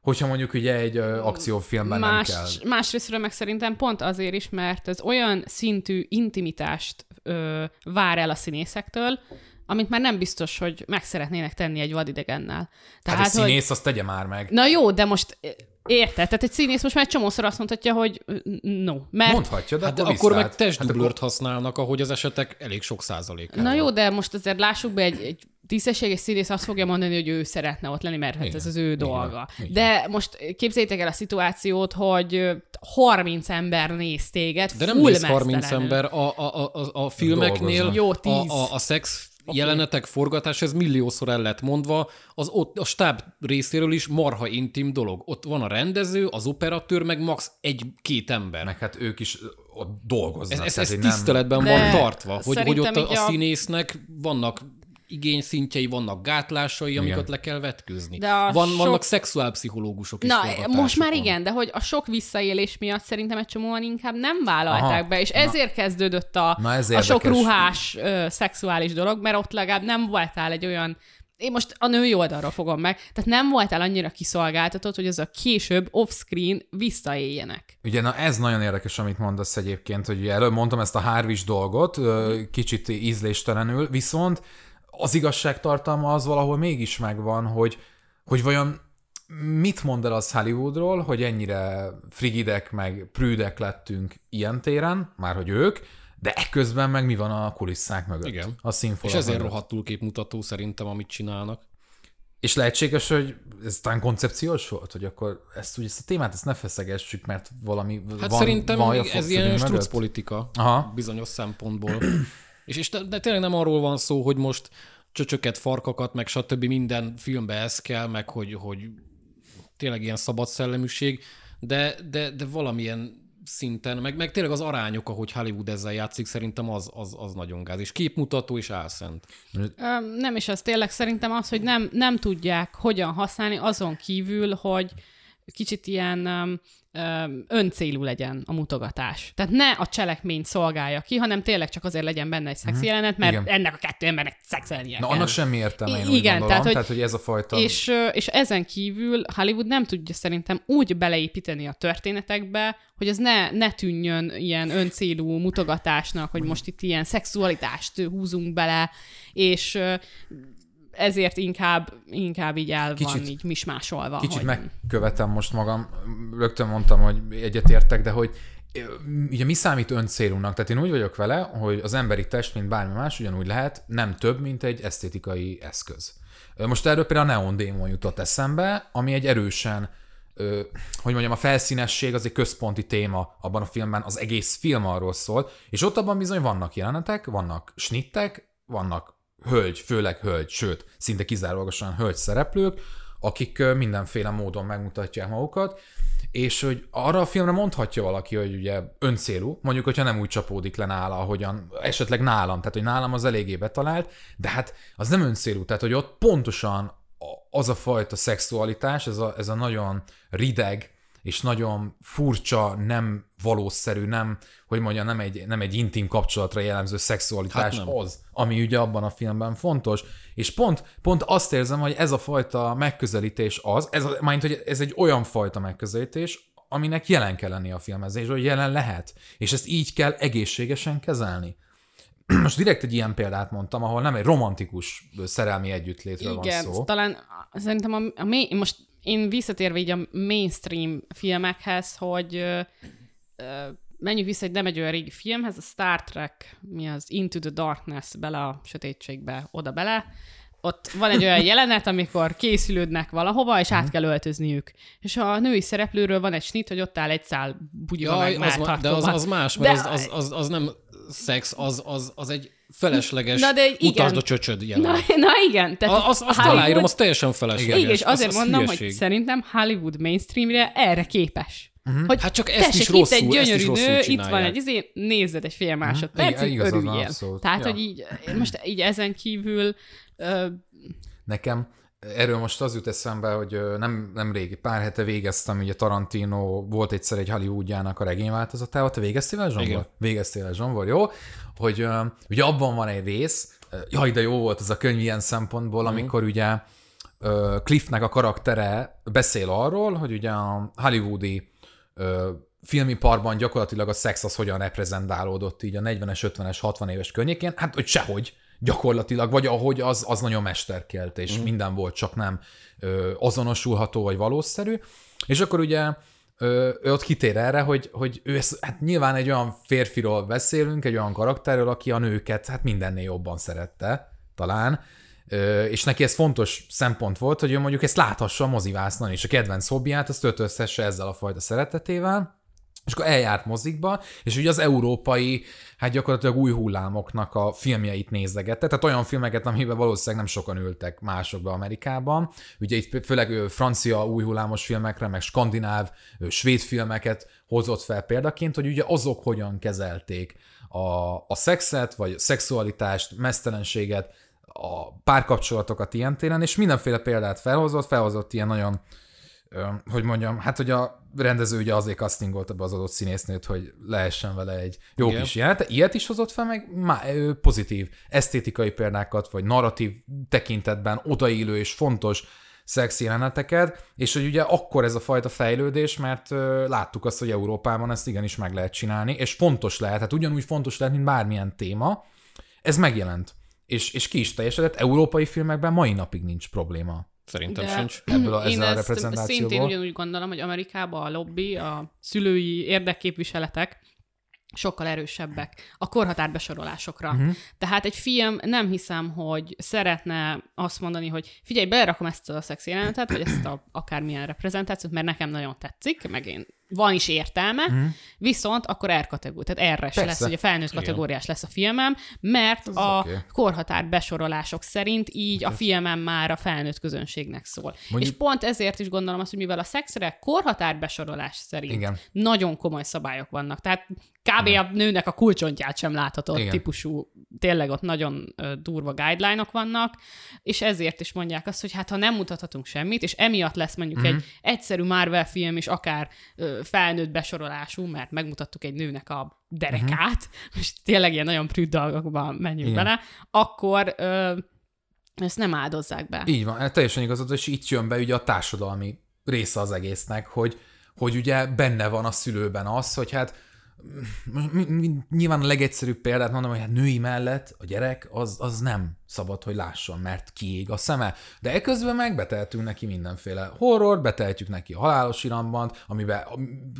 Hogyha mondjuk ugye egy ö, akciófilmben
Más,
nem kell.
másrésztről meg szerintem pont azért is, mert ez olyan szintű intimitást ö, vár el a színészektől, amit már nem biztos, hogy meg szeretnének tenni egy vadidegennel.
Hát egy színész, azt tegye már meg.
Na jó, de most érted? Tehát egy színész most már egy csomószor azt mondhatja, hogy no. Mert
Mondhatja, de
Hát
akkor,
akkor meg
viszlát.
testdublőrt használnak, ahogy az esetek elég sok százalék.
Na jó, de most azért lássuk be, egy, egy tisztességes színész azt fogja mondani, hogy ő szeretne ott lenni, mert hát
Igen,
ez az ő dolga.
van.
De most képzeljétek el a szituációt, hogy ö, 30 ember néz téged,
De nem
full
néz 30
mesztelenül.
ember. A, a, a, a, a filmeknél.
Jó,
a,
tíz.
a, a szex jelenetek forgatás, ez milliószor el lett mondva, az ott a stáb részéről is marha intim dolog. Ott van a rendező, az operatőr, meg max egy-két ember.
Meg hát ők is ott dolgoznak.
Ez, ez, ez
nem-
tiszteletben
De
van tartva, hogy, hogy ott a, a
a-
színésznek vannak igényszintjei, vannak gátlásai, amiket
Igen.
le kell vetkőzni.
De
Van,
sok-
Vannak szexuálpszichológusok is
Na, most már igen, de hogy a sok visszaélés miatt szerintem egy csomóan inkább nem vállalták
Aha,
be, és
na.
ezért kezdődött a,
Na, ez
a sok ruhás ö, szexuális dolog, mert ott legalább nem voltál egy olyan én most a női oldalról fogom meg, tehát nem voltál annyira kiszolgáltatott, hogy az a később off-screen visszaéljenek.
Ugye, na ez nagyon érdekes, amit mondasz egyébként, hogy ugye előbb mondtam ezt a hárvis dolgot, kicsit ízléstelenül, viszont az igazságtartalma az valahol mégis megvan, hogy, hogy vajon mit mond el az Hollywoodról, hogy ennyire frigidek, meg prűdek lettünk ilyen téren, már hogy ők, de ekközben meg mi van a kulisszák mögött.
Igen.
A színfalak
És ezért
mögött.
rohadtul képmutató szerintem, amit csinálnak.
És lehetséges, hogy ez talán koncepciós volt, hogy akkor ezt, úgy, ezt a témát ezt ne feszegessük, mert valami
Hát
van,
szerintem
vaj a
ez ilyen
mögött?
strucpolitika
Aha.
bizonyos szempontból. És, és de, tényleg nem arról van szó, hogy most csöcsöket, farkakat, meg stb. minden filmbe ez kell, meg hogy, hogy tényleg ilyen szabad szelleműség, de, de, de valamilyen szinten, meg, meg tényleg az arányok, ahogy Hollywood ezzel játszik, szerintem az, az, az nagyon gáz. És képmutató és álszent.
Nem is az tényleg, szerintem az, hogy nem, nem tudják hogyan használni azon kívül, hogy kicsit ilyen um, um, öncélú legyen a mutogatás. Tehát ne a cselekményt szolgálja ki, hanem tényleg csak azért legyen benne egy szexi jelenet, mert
Igen.
ennek a kettő embernek szexelnie
Na,
kell.
annak semmi értelme, én
I-
úgy
igen,
gondolom.
tehát, hogy-
tehát, hogy ez a fajta...
És, és ezen kívül Hollywood nem tudja szerintem úgy beleépíteni a történetekbe, hogy az ne, ne tűnjön ilyen öncélú mutogatásnak, hogy most itt ilyen szexualitást húzunk bele, és ezért inkább, inkább így el van
Kicsit-
így mismásolva.
Kicsit
hogy...
megkövetem most magam, rögtön mondtam, hogy egyetértek, de hogy ugye mi számít öncélúnak? Tehát én úgy vagyok vele, hogy az emberi test, mint bármi más, ugyanúgy lehet, nem több, mint egy esztétikai eszköz. Most erről például a Neon Demon jutott eszembe, ami egy erősen, hogy mondjam, a felszínesség az egy központi téma abban a filmben, az egész film arról szól, és ott abban bizony vannak jelenetek, vannak snittek, vannak hölgy, főleg hölgy, sőt, szinte kizárólagosan hölgy szereplők, akik mindenféle módon megmutatják magukat, és hogy arra a filmre mondhatja valaki, hogy ugye öncélú, mondjuk, hogyha nem úgy csapódik le nála, ahogyan esetleg nálam, tehát hogy nálam az eléggé betalált, de hát az nem öncélú, tehát hogy ott pontosan az a fajta szexualitás, ez a, ez a nagyon rideg, és nagyon furcsa, nem valószerű, nem, hogy mondjam, nem egy, nem egy intim kapcsolatra jellemző szexualitás
Hát nem.
az, ami ugye abban a filmben fontos. És pont, pont azt érzem, hogy ez a fajta megközelítés az, ez, a, mind, hogy ez egy olyan fajta megközelítés, aminek jelen kell lenni a filmezés, hogy jelen lehet. És ezt így kell egészségesen kezelni. Most direkt egy ilyen példát mondtam, ahol nem egy romantikus szerelmi együttlétről
Igen,
van szó.
talán szerintem a, a main, most én visszatérve így a mainstream filmekhez, hogy ö, ö, menjünk vissza egy nem egy olyan régi filmhez, a Star Trek, mi az Into the Darkness, bele a sötétségbe, oda bele, ott van egy olyan jelenet, amikor készülődnek valahova, és
Mhm.
át kell öltözniük. És a női szereplőről van egy snit, hogy ott áll egy szál bugyiba
Jaj,
meg
az, de az, az más, mert
De-
az, az, az, az nem szex, az, az, az egy felesleges,
Na, de egy- igen.
mutasd a csöcsöd
Na,
jelenet.
na igen. Tehát
A- Azt, azt
Hollywood-
aláírom, az teljesen felesleges.
Igen, és azért
az, az
mondom,
hülyeség.
hogy szerintem Hollywood mainstreamre erre képes. Uh-huh. Hogy
Hát csak ezt
tessék,
is
itt
rosszul-
egy
ezt is
gyönyörű nő, itt
csinálják.
van egy izé, nézzed egy fél
Igen,
másodpercig,
van,
örüljél. Tehát,
Ja.
hogy így, most így ezen kívül ö,
Nekem erről most az jut eszembe, hogy nem, nem rég, pár hete végeztem, ugye Tarantino volt egyszer egy Hollywoodjának a regényváltozatával. Te végeztél vele, Zsombor?
Igen.
Végeztél vele, Zsombor, jó? Hogy ugye abban van egy rész, jaj, de jó volt az a könyv ilyen szempontból,
Mhm.
amikor ugye ö, Cliffnek a karaktere beszél arról, hogy ugye a hollywoodi filmiparban gyakorlatilag a szex az hogyan reprezentálódott így a 40-es, 50-es, 60 éves környékén, hát hogy sehogy gyakorlatilag, vagy ahogy az, az nagyon mesterkelt, és mm. minden volt, csak nem ö, azonosulható, vagy valószerű. És akkor ugye ö, ő ott kitér erre, hogy, hogy ő ezt, hát nyilván egy olyan férfiról beszélünk, egy olyan karakterről, aki a nőket hát mindennél jobban szerette, talán, Ö, és neki ez fontos szempont volt, hogy ő mondjuk ezt láthassa a mozivásznon, és a kedvenc hobbiát azt töltözhesse ezzel a fajta szeretetével, és akkor eljárt mozikba, és ugye az európai, hát gyakorlatilag új hullámoknak a filmjeit nézegette, tehát olyan filmeket, amiben valószínűleg nem sokan ültek másokba Amerikában. Ugye itt főleg francia új hullámos filmekre, meg skandináv, svéd filmeket hozott fel példaként, hogy ugye azok hogyan kezelték a, a szexet, vagy a szexualitást, mesztelenséget, a párkapcsolatokat ilyen téren, és mindenféle példát felhozott, felhozott ilyen nagyon hogy mondjam, hát hogy a rendező ugye azért castingolta be az adott színésznőt, hogy lehessen vele egy jó
Igen.
kis jelenet. Ilyet is hozott fel, meg pozitív esztétikai példákat, vagy narratív tekintetben odaillő és fontos szex jeleneteket, és hogy ugye akkor ez a fajta fejlődés, mert ö, láttuk azt, hogy Európában ezt igenis meg lehet csinálni, és fontos lehet, hát ugyanúgy fontos lehet, mint bármilyen téma, ez megjelent. És, és ki is teljesedett, európai filmekben mai napig nincs probléma.
Szerintem
De
sincs.
Ebből a-
én
ezzel a
ezt
reprezentációból.
szintén ugyanúgy gondolom, hogy Amerikában a lobby, a szülői érdekképviseletek sokkal erősebbek a korhatárbesorolásokra. Uh-huh. Tehát egy film nem hiszem, hogy szeretne azt mondani, hogy figyelj, belerakom ezt a szex jelenetet, vagy ezt a akármilyen reprezentációt, mert nekem nagyon tetszik, meg én van is értelme, uh-huh. viszont akkor R kategória, tehát R-es lesz, ugye felnőtt
Igen.
kategóriás lesz a filmem, mert
Ez
a
oké.
korhatár besorolások szerint így a filmem már a felnőtt közönségnek szól.
Mondjuk-.
És pont ezért is gondolom azt, hogy mivel a szexre korhatár besorolás szerint
Igen.
nagyon komoly szabályok vannak, tehát kb. a nőnek a kulcsontját sem láthatod
Igen.
típusú tényleg ott nagyon durva guideline-ok vannak, és ezért is mondják azt, hogy hát ha nem mutathatunk semmit, és emiatt lesz mondjuk
Mhm.
mm-hmm. egy egyszerű Marvel film is akár ö, felnőtt besorolású, mert megmutattuk egy nőnek a derekát, mm-hmm. és tényleg ilyen nagyon prűd dolgokban menjünk
Igen.
bele, akkor ö, ezt nem áldozzák be.
Így van, teljesen igazad, és itt jön be ugye a társadalmi része az egésznek, hogy, hogy ugye benne van a szülőben az, hogy hát nyilván a legegyszerűbb példát mondom, hogy hát női mellett a gyerek az, az nem szabad, hogy lásson, mert kiég a szeme. De eközben meg beteltünk neki mindenféle horror, beteltjük neki a halálos irambant, amiben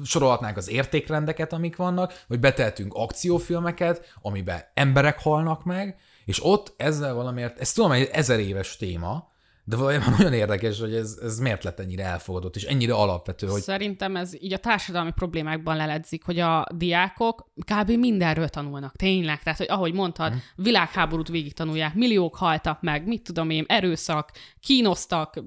sorolhatnánk az értékrendeket, amik vannak, vagy beteltünk akciófilmeket, amiben emberek halnak meg, és ott ezzel valamiért, ezt tudom, egy ezer éves téma, de valójában olyan érdekes, hogy ez, ez miért lett ennyire elfogadott, és ennyire alapvető, hogy
Szerintem ez így a társadalmi problémákban leledzik, hogy a diákok kb. mindenről tanulnak, tényleg. Tehát, hogy ahogy mondtad,
Mhm.
világháborút végig tanulják, milliók haltak meg, mit tudom én, erőszak, kínoztak,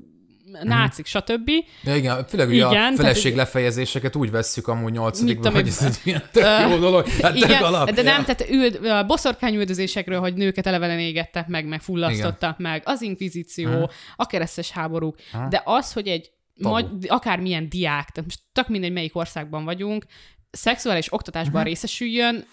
nácik, stb.
Ja, igen, főleg ugye
Igen,
a
tehát-
feleség lefejezéseket úgy vesszük amúgy nyolcadikban, hogy ez egy ilyen tök jó dolog. Hát tök
Igen,
alap.
de nem, tehát üld, a boszorkányüldözésekről, hogy nőket elevenen égettek meg, meg fullasztottak meg, az inkvizíció, a keresztes háborúk, de az, hogy egy magy, akármilyen diák, tehát most tök mindegy, melyik országban vagyunk, szexuális oktatásban részesüljön,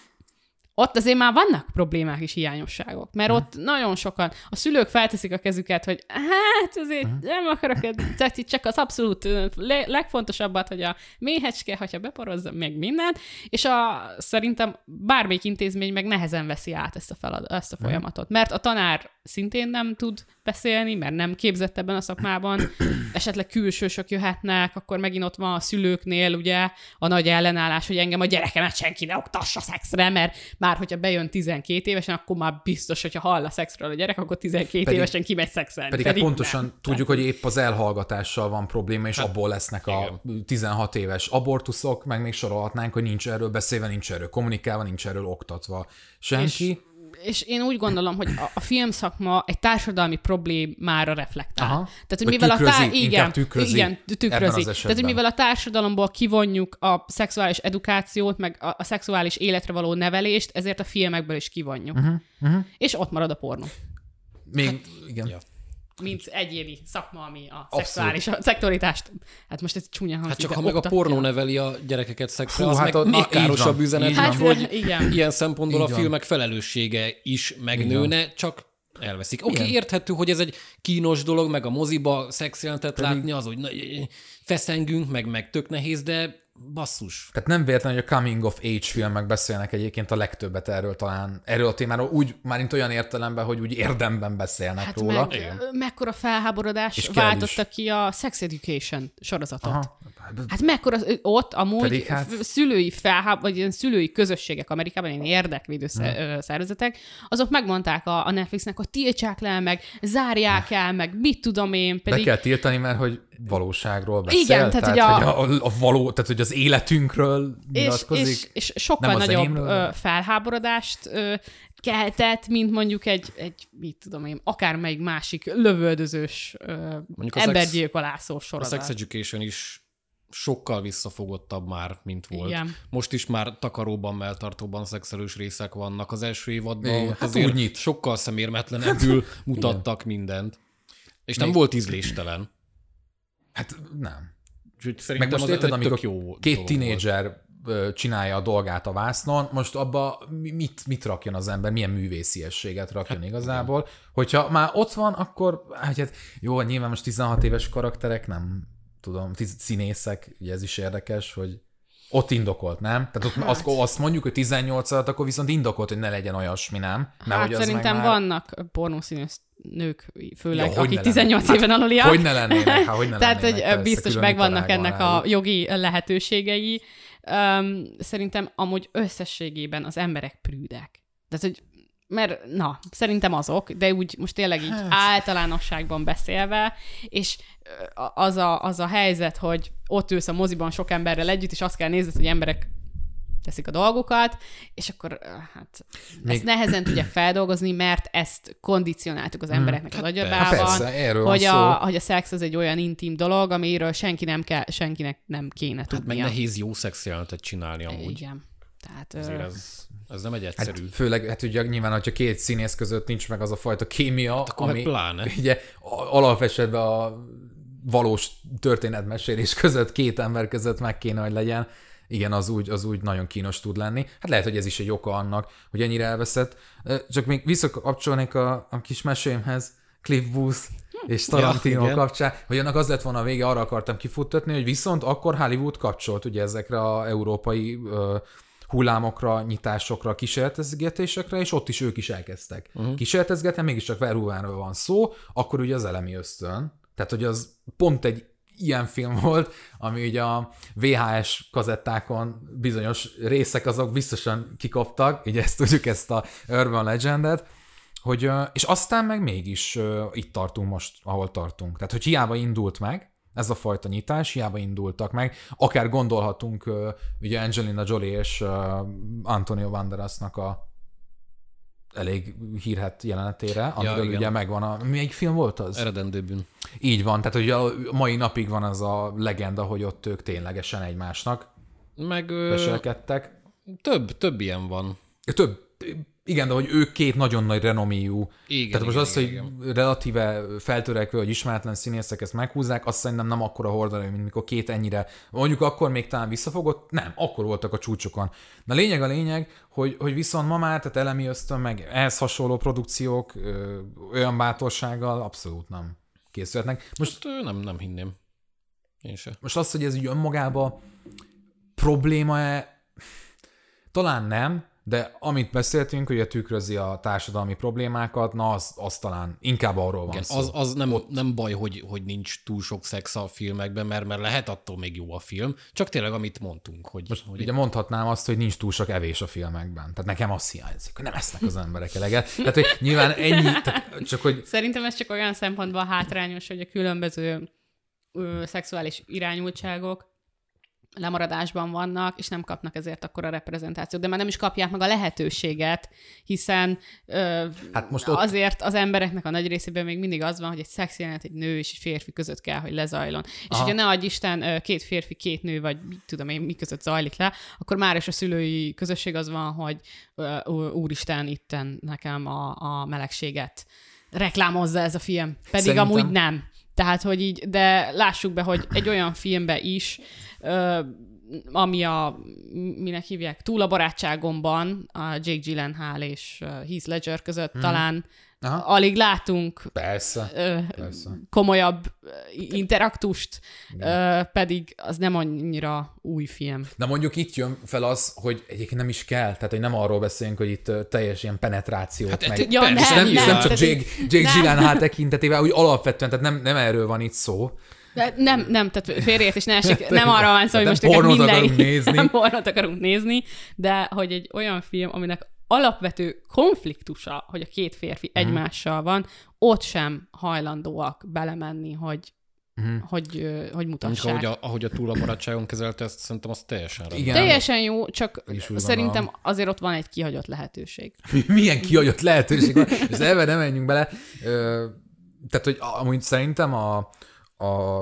ott azért már vannak problémák és hiányosságok, mert ott nagyon sokan, a szülők felteszik a kezüket, hogy hát azért nem akarok, tehát itt csak az abszolút le, legfontosabbat, hogy a méhecske, hogyha beporozza meg mindent, és a, szerintem bármelyik intézmény meg nehezen veszi át ezt a, felad, ezt a folyamatot, mert a tanár szintén nem tud beszélni, mert nem képzett ebben a szakmában, esetleg külsősök jöhetnek, akkor megint ott van a szülőknél ugye a nagy ellenállás, hogy engem a gyerekemet senki ne oktassa szexre, mert már hogyha bejön 12 évesen, akkor már biztos, hogyha hall a szexről a gyerek, akkor 12
Pedig-
pedig, évesen kimegy szexelni.
Pedig, hát pontosan
nem.
tudjuk, hogy épp az elhallgatással van probléma, és abból lesznek a 16 éves abortuszok, meg még sorolhatnánk, hogy nincs erről beszélve, nincs erről kommunikálva, nincs erről oktatva senki.
és én úgy gondolom, hogy a, a filmszakma egy társadalmi problémára reflektál.
Aha.
Tehát, hogy mivel a
tükrözi,
tá- igen,
tükrözi
igen,
ebben az
tükrözi. Tehát, hogy mivel a társadalomból kivonjuk a szexuális edukációt, meg a, a szexuális életre való nevelést, ezért a filmekből is kivonjuk. Uh-huh, uh-huh. És ott marad a pornó.
Még, igen.
ja.
Mint egyéni szakma, ami a
Abszolút.
szexuális, a szektoritást, hát most ez csúnya hangzik,
Hát csak ha meg a
oktatja.
pornó neveli a gyerekeket szexre,
Hú,
az
hát
meg
a-
még károsabb
van,
üzenet,
Hát,
hogy
igen.
ilyen szempontból
Így
a
van.
filmek felelőssége is megnőne, csak elveszik. Oké, okay,
Igen.
érthető, hogy ez egy kínos dolog, meg a moziba szexjelentet látni, az, hogy na, feszengünk, meg, meg tök nehéz, de basszus.
Tehát nem véletlen, hogy a coming of age filmek beszélnek egyébként a legtöbbet erről talán, erről a témáról, úgy, már mint olyan értelemben, hogy úgy érdemben beszélnek
Hát
róla.
meg, mekkora felháborodás váltotta ki a Sex Education sorozatot.
Aha.
Hát mekkora, ott amúgy
Pedig hát-
szülői felháb, vagy ilyen szülői közösségek Amerikában, ilyen érdekvédő hmm. szervezetek, azok megmondták a, a Netflixnek, hogy tiltsák le, meg, zárják el, meg mit tudom én,
Be
pedig
kell tiltani, mert hogy valóságról beszél.
Igen, tehát, hogy a-
hogy a, a, való, tehát hogy az életünkről
és,
nyilatkozik.
és, és sokkal
Nem
nagyobb
enyémről,
felháborodást keltett, mint mondjuk egy, egy, mit tudom én, akármelyik másik lövöldözős, ö,
a
embergyilkolászó
A
sorozat.
Sex Education is sokkal visszafogottabb már, mint volt.
Igen.
Most is már takaróban, melltartóban szexelős részek vannak. Az első évadban
Igen, hát
azért
úgy nyit.
sokkal szemérmetlenebbül mutattak mindent. És nem volt ízléstelen.
Hát nem.
Úgyhogy
Meg
szerintem
most érted, amikor
jó
két tinédzser csinálja a dolgát a vásznon, most abba mi- mit, mit rakjon az ember, milyen művésziességet rakjon hát, igazából. Hogyha már ott van, akkor hát, hát jó, nyilván most 16 éves karakterek, nem tudom, színészek, ugye ez is érdekes, hogy ott indokolt, nem? Tehát ott hát. azt, azt mondjuk, hogy 18 alatt, akkor viszont indokolt, hogy ne legyen olyasmi, nem? Mert
Hát
hogy
szerintem
már...
vannak pornószínész nők, főleg,
Ja, hogy
akik
ne lenne.
18
Hát,
éven aluliak.
Hogy ne lennének, hát hogy ne
Tehát, hogy
lennének, persze,
biztos megvannak ennek a jogi lehetőségei. Um, szerintem amúgy összességében az emberek prűdek. Tehát, hogy mert na, szerintem azok, de úgy most tényleg így hát. általánosságban beszélve, és az a, az a helyzet, hogy ott ülsz a moziban sok emberrel együtt, és azt kell nézned, hogy emberek teszik a dolgokat, és akkor hát Még... ezt nehezen tudják feldolgozni, mert ezt kondicionáltuk az embereknek az agyadában,
Hát van
hogy, a, hogy a szex az egy olyan intim dolog, amiről senki nem kell, senkinek nem kéne
Hát meg
tudnia.
nehéz jó szex jelenetet csinálni amúgy.
Igen. Tehát,
Azért ez, ez nem egy
Hát
egyszerű.
főleg, hát ugye nyilván, hogyha két színész között nincs meg az a fajta kémia,
Hát akkor meg
ami
pláne.
ugye a- alapesetben a valós történetmesélés között, két ember között meg kéne, hogy legyen. Igen, az úgy, az úgy nagyon kínos tud lenni. Hát lehet, hogy ez is egy oka annak, hogy ennyire elveszett. Csak még visszakapcsolnék a, a kis mesémhez, Cliff Booth és Tarantino
Ja,
ja,
igen.
kapcsán, hogy annak az lett volna a vége, arra akartam kifuttatni, hogy viszont akkor Hollywood kapcsolt ugye ezekre a európai ö, hullámokra, nyitásokra, kísérletezgetésekre, és ott is ők is elkezdtek. Uh-huh. Kísérletezgetni, mégiscsak Verhoevenről van szó, akkor ugye az elemi ösztön. Tehát, hogy az pont egy ilyen film volt, ami ugye a VHS kazettákon bizonyos részek azok biztosan kikoptak, ugye ezt tudjuk, ezt a Urban Legendet, hogy, és aztán meg mégis itt tartunk most, ahol tartunk. Tehát, hogy hiába indult meg, ez a fajta nyitás, hiába indultak meg. Akár gondolhatunk ugye Angelina Jolie és Antonio Banderasnak a elég hírhet jelenetére, amiről
igen.
ugye megvan a... Melyik film volt az?
Eredendő bűn.
Így van, tehát ugye a mai napig van az a legenda, hogy ott ők ténylegesen egymásnak
Meg ö,
veselkedtek.
több, több ilyen van.
Több, igen, de hogy ők két nagyon nagy renomíjú.
Igen,
Tehát most
igen,
az, hogy
igen,
relatíve feltörekvő, vagy ismeretlen színészek ezt meghúzzák, azt szerintem nem akkora horderő, mint mikor két ennyire, mondjuk akkor még talán visszafogott, nem, akkor voltak a csúcsokon. Na lényeg a lényeg, hogy, hogy viszont ma már, tehát elemi ösztön, meg ehhez hasonló produkciók ö, olyan bátorsággal abszolút nem készülhetnek.
Most ö, nem, nem hinném. Én se.
Most az, hogy ez így önmagában probléma-e, talán nem, de amit beszéltünk, hogy tükrözi a társadalmi problémákat, na az, az talán inkább arról van
Igen,
szó.
az, az nem, nem baj, hogy, hogy nincs túl sok szex a filmekben, mert, mert lehet attól még jó a film, csak tényleg amit mondtunk, hogy,
Most
hogy
ugye mondhatnám azt, hogy nincs túl sok evés a filmekben. Tehát nekem azt hiányzik, hogy nem esznek az emberek eleget. Tehát, hogy nyilván ennyi, tehát csak hogy
Szerintem ez csak olyan szempontból hátrányos, hogy a különböző ö, szexuális irányultságok lemaradásban vannak, és nem kapnak ezért akkor a reprezentációt, de már nem is kapják meg a lehetőséget, hiszen ö,
Hát most ott-
azért az embereknek a nagy részében még mindig az van, hogy egy szex jelenet egy nő és egy férfi között kell, hogy lezajlon. És
Aha.
hogyha ne adj Isten két férfi, két nő, vagy tudom én, mi között zajlik le, akkor már is a szülői közösség az van, hogy ö, úristen, itten nekem a, a melegséget reklámozza ez a film. Pedig
Szerintem-
amúgy nem. Tehát, hogy így, de lássuk be, hogy egy olyan filmbe is, ö, ami a, minek hívják, túl a barátságomban, a Jake Gyllenhaal és Heath Ledger között hmm. talán
Aha.
alig látunk
persze,
ö,
persze.
komolyabb interaktust, ö, pedig az nem annyira új film.
De mondjuk itt jön fel az, hogy egyébként nem is kell, tehát hogy nem arról beszélünk, hogy itt teljes ilyen penetrációt
Hát,
meg...
hát,
Ja,
persze,
És nem, nem
nem,
csak Jake, Jake. Gyllenhaal tekintetében, úgy alapvetően, tehát nem, nem erről van itt szó.
De nem, nem, tehát félreértés ne esik, nem arra van szó, hogy
Nem
most
pornót
minden...
akarunk nézni.
Nem pornót akarunk nézni, de hogy egy olyan film, aminek alapvető konfliktusa, hogy a két férfi
Mhm.
egymással van, ott sem hajlandóak belemenni, hogy,
Mhm.
hogy, hogy
Mondjuk,
mutassák.
ahogy a, ahogy a túl a barátságon kezelte, ezt szerintem az teljesen rendben.
Igen.
Teljesen jó, csak szerintem
gondolom.
azért ott van egy kihagyott lehetőség.
Milyen kiadott lehetőség van, és ebben nem menjünk bele. Ö, tehát, hogy amúgy szerintem a, a,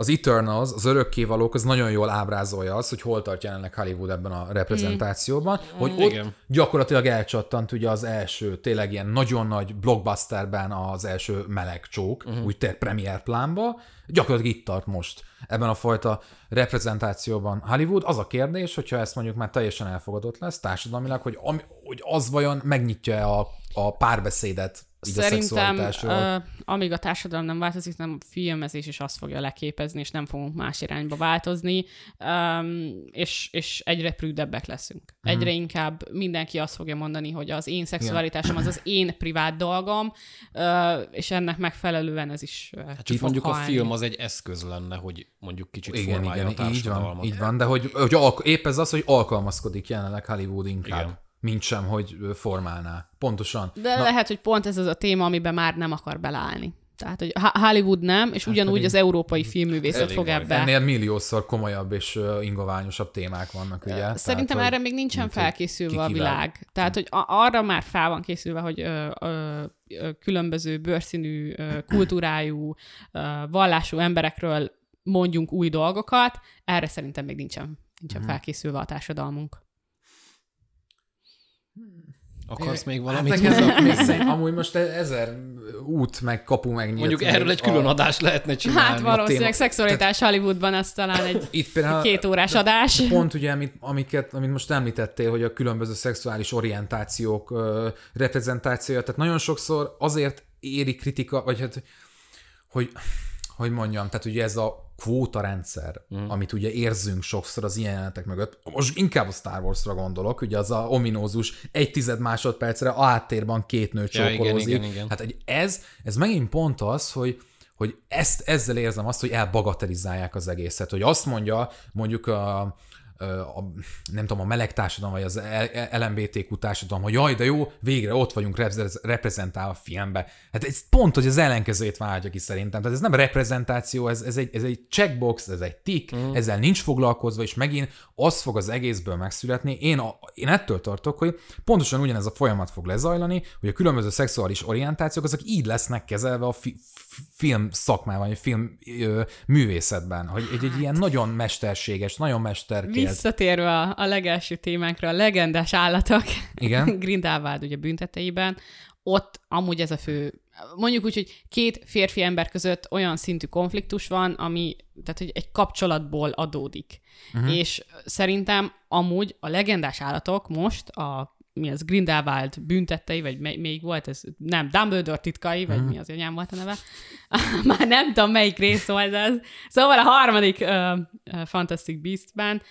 az Eternals, az örökkévalók, az nagyon jól ábrázolja azt, hogy hol tart jelenleg Hollywood ebben a reprezentációban, mm. hogy ott
Igen.
gyakorlatilag elcsattant ugye az első, tényleg ilyen nagyon nagy blockbusterben az első meleg csók, uh-huh. úgy te premier plánba, gyakorlatilag itt tart most ebben a fajta reprezentációban Hollywood. Az a kérdés, hogyha ezt mondjuk már teljesen elfogadott lesz társadalmilag, hogy, ami, hogy az vajon megnyitja a, a párbeszédet így a
Szerintem,
szexualitásról.
uh, amíg a társadalom nem változik, nem a filmezés is azt fogja leképezni, és nem fogunk más irányba változni, um, és, és egyre prűdebbek leszünk.
Mhm.
Egyre inkább mindenki azt fogja mondani, hogy az én szexualitásom az az én privát dolgom, uh, és ennek megfelelően ez is uh,
Hát csak mondjuk a
halni.
film az egy eszköz lenne, hogy mondjuk kicsit
Igen,
formálja
igen,
a
így van,
társadalmat.
így van, de hogy, hogy alk- épp ez az, hogy alkalmazkodik jelenleg Hollywood inkább,
Igen.
Mint sem, hogy formálná. Pontosan.
De Na, lehet, hogy pont ez az a téma, amiben már nem akar beleállni. Tehát, hogy Hollywood nem, és ugyanúgy
pedig-
az európai filmművészet fog ebbe.
Ennél milliószor komolyabb és ingoványosabb témák vannak, ugye?
Szerintem
Tehát,
erre még nincsen
mint,
felkészülve a
kivel.
világ. Tehát, hogy arra már fel van készülve, hogy ö, ö, ö, különböző bőrszínű, ö, kultúrájú, ö, vallású emberekről mondjunk új dolgokat, erre szerintem még nincsen, nincsen
Mhm.
felkészülve a társadalmunk.
Akarsz még
Hát
valamit?
nekem ez a, még szerint, amúgy most e- ezer út, meg kapu megnyílt.
Mondjuk erről egy külön
a-
adást lehetne csinálni.
Hát valószínűleg szexualitás Hollywoodban ez talán egy
Itt például
két órás adás.
Pont ugye, amit, amiket, amit most említettél, hogy a különböző szexuális orientációk ö, reprezentációja, tehát nagyon sokszor azért éri kritika, vagy hát, hogy, hogy mondjam, tehát ugye ez a kvóta rendszer, mm. amit ugye érzünk sokszor az ilyen jelenetek mögött, most inkább a Star Wars-ra gondolok, ugye az a ominózus egy tized másodpercre a háttérben két nő
Ja, igen,
csókolózik.
igen, igen.
Hát hogy ez, ez megint pont az, hogy hogy ezt, ezzel érzem azt, hogy elbagatelizálják az egészet. Hogy azt mondja mondjuk a, a, nem tudom, a meleg társadalom, vagy az LMBTQ társadalom, hogy jaj, de jó, végre ott vagyunk repre- reprezentálva a filmbe. Hát ez pont, hogy az ellenkezőjét váltja ki szerintem. Tehát ez nem reprezentáció, ez, ez, egy, ez egy checkbox, ez egy tick, mm. ezzel nincs foglalkozva, és megint az fog az egészből megszületni. Én, a, én ettől tartok, hogy pontosan ugyanez a folyamat fog lezajlani, hogy a különböző szexuális orientációk azok így lesznek kezelve a fi, film szakmában, vagy film ö, művészetben, hogy egy, egy ilyen nagyon mesterséges, nagyon mesterkélt.
Visszatérve a, a legelső témánkra, a legendás állatok
Igen.
Grindelwald ugye bünteteiben, ott amúgy ez a fő, mondjuk úgy, hogy két férfi ember között olyan szintű konfliktus van, ami, tehát hogy egy kapcsolatból adódik. Uh-huh. És szerintem amúgy a legendás állatok most a mi az, Grindelwald büntettei, vagy melyik volt ez? Nem, Dumbledore titkai, vagy mi az anyám volt a neve. Már nem tudom, melyik rész volt ez. Szóval a harmadik uh, Fantastic Beast-ben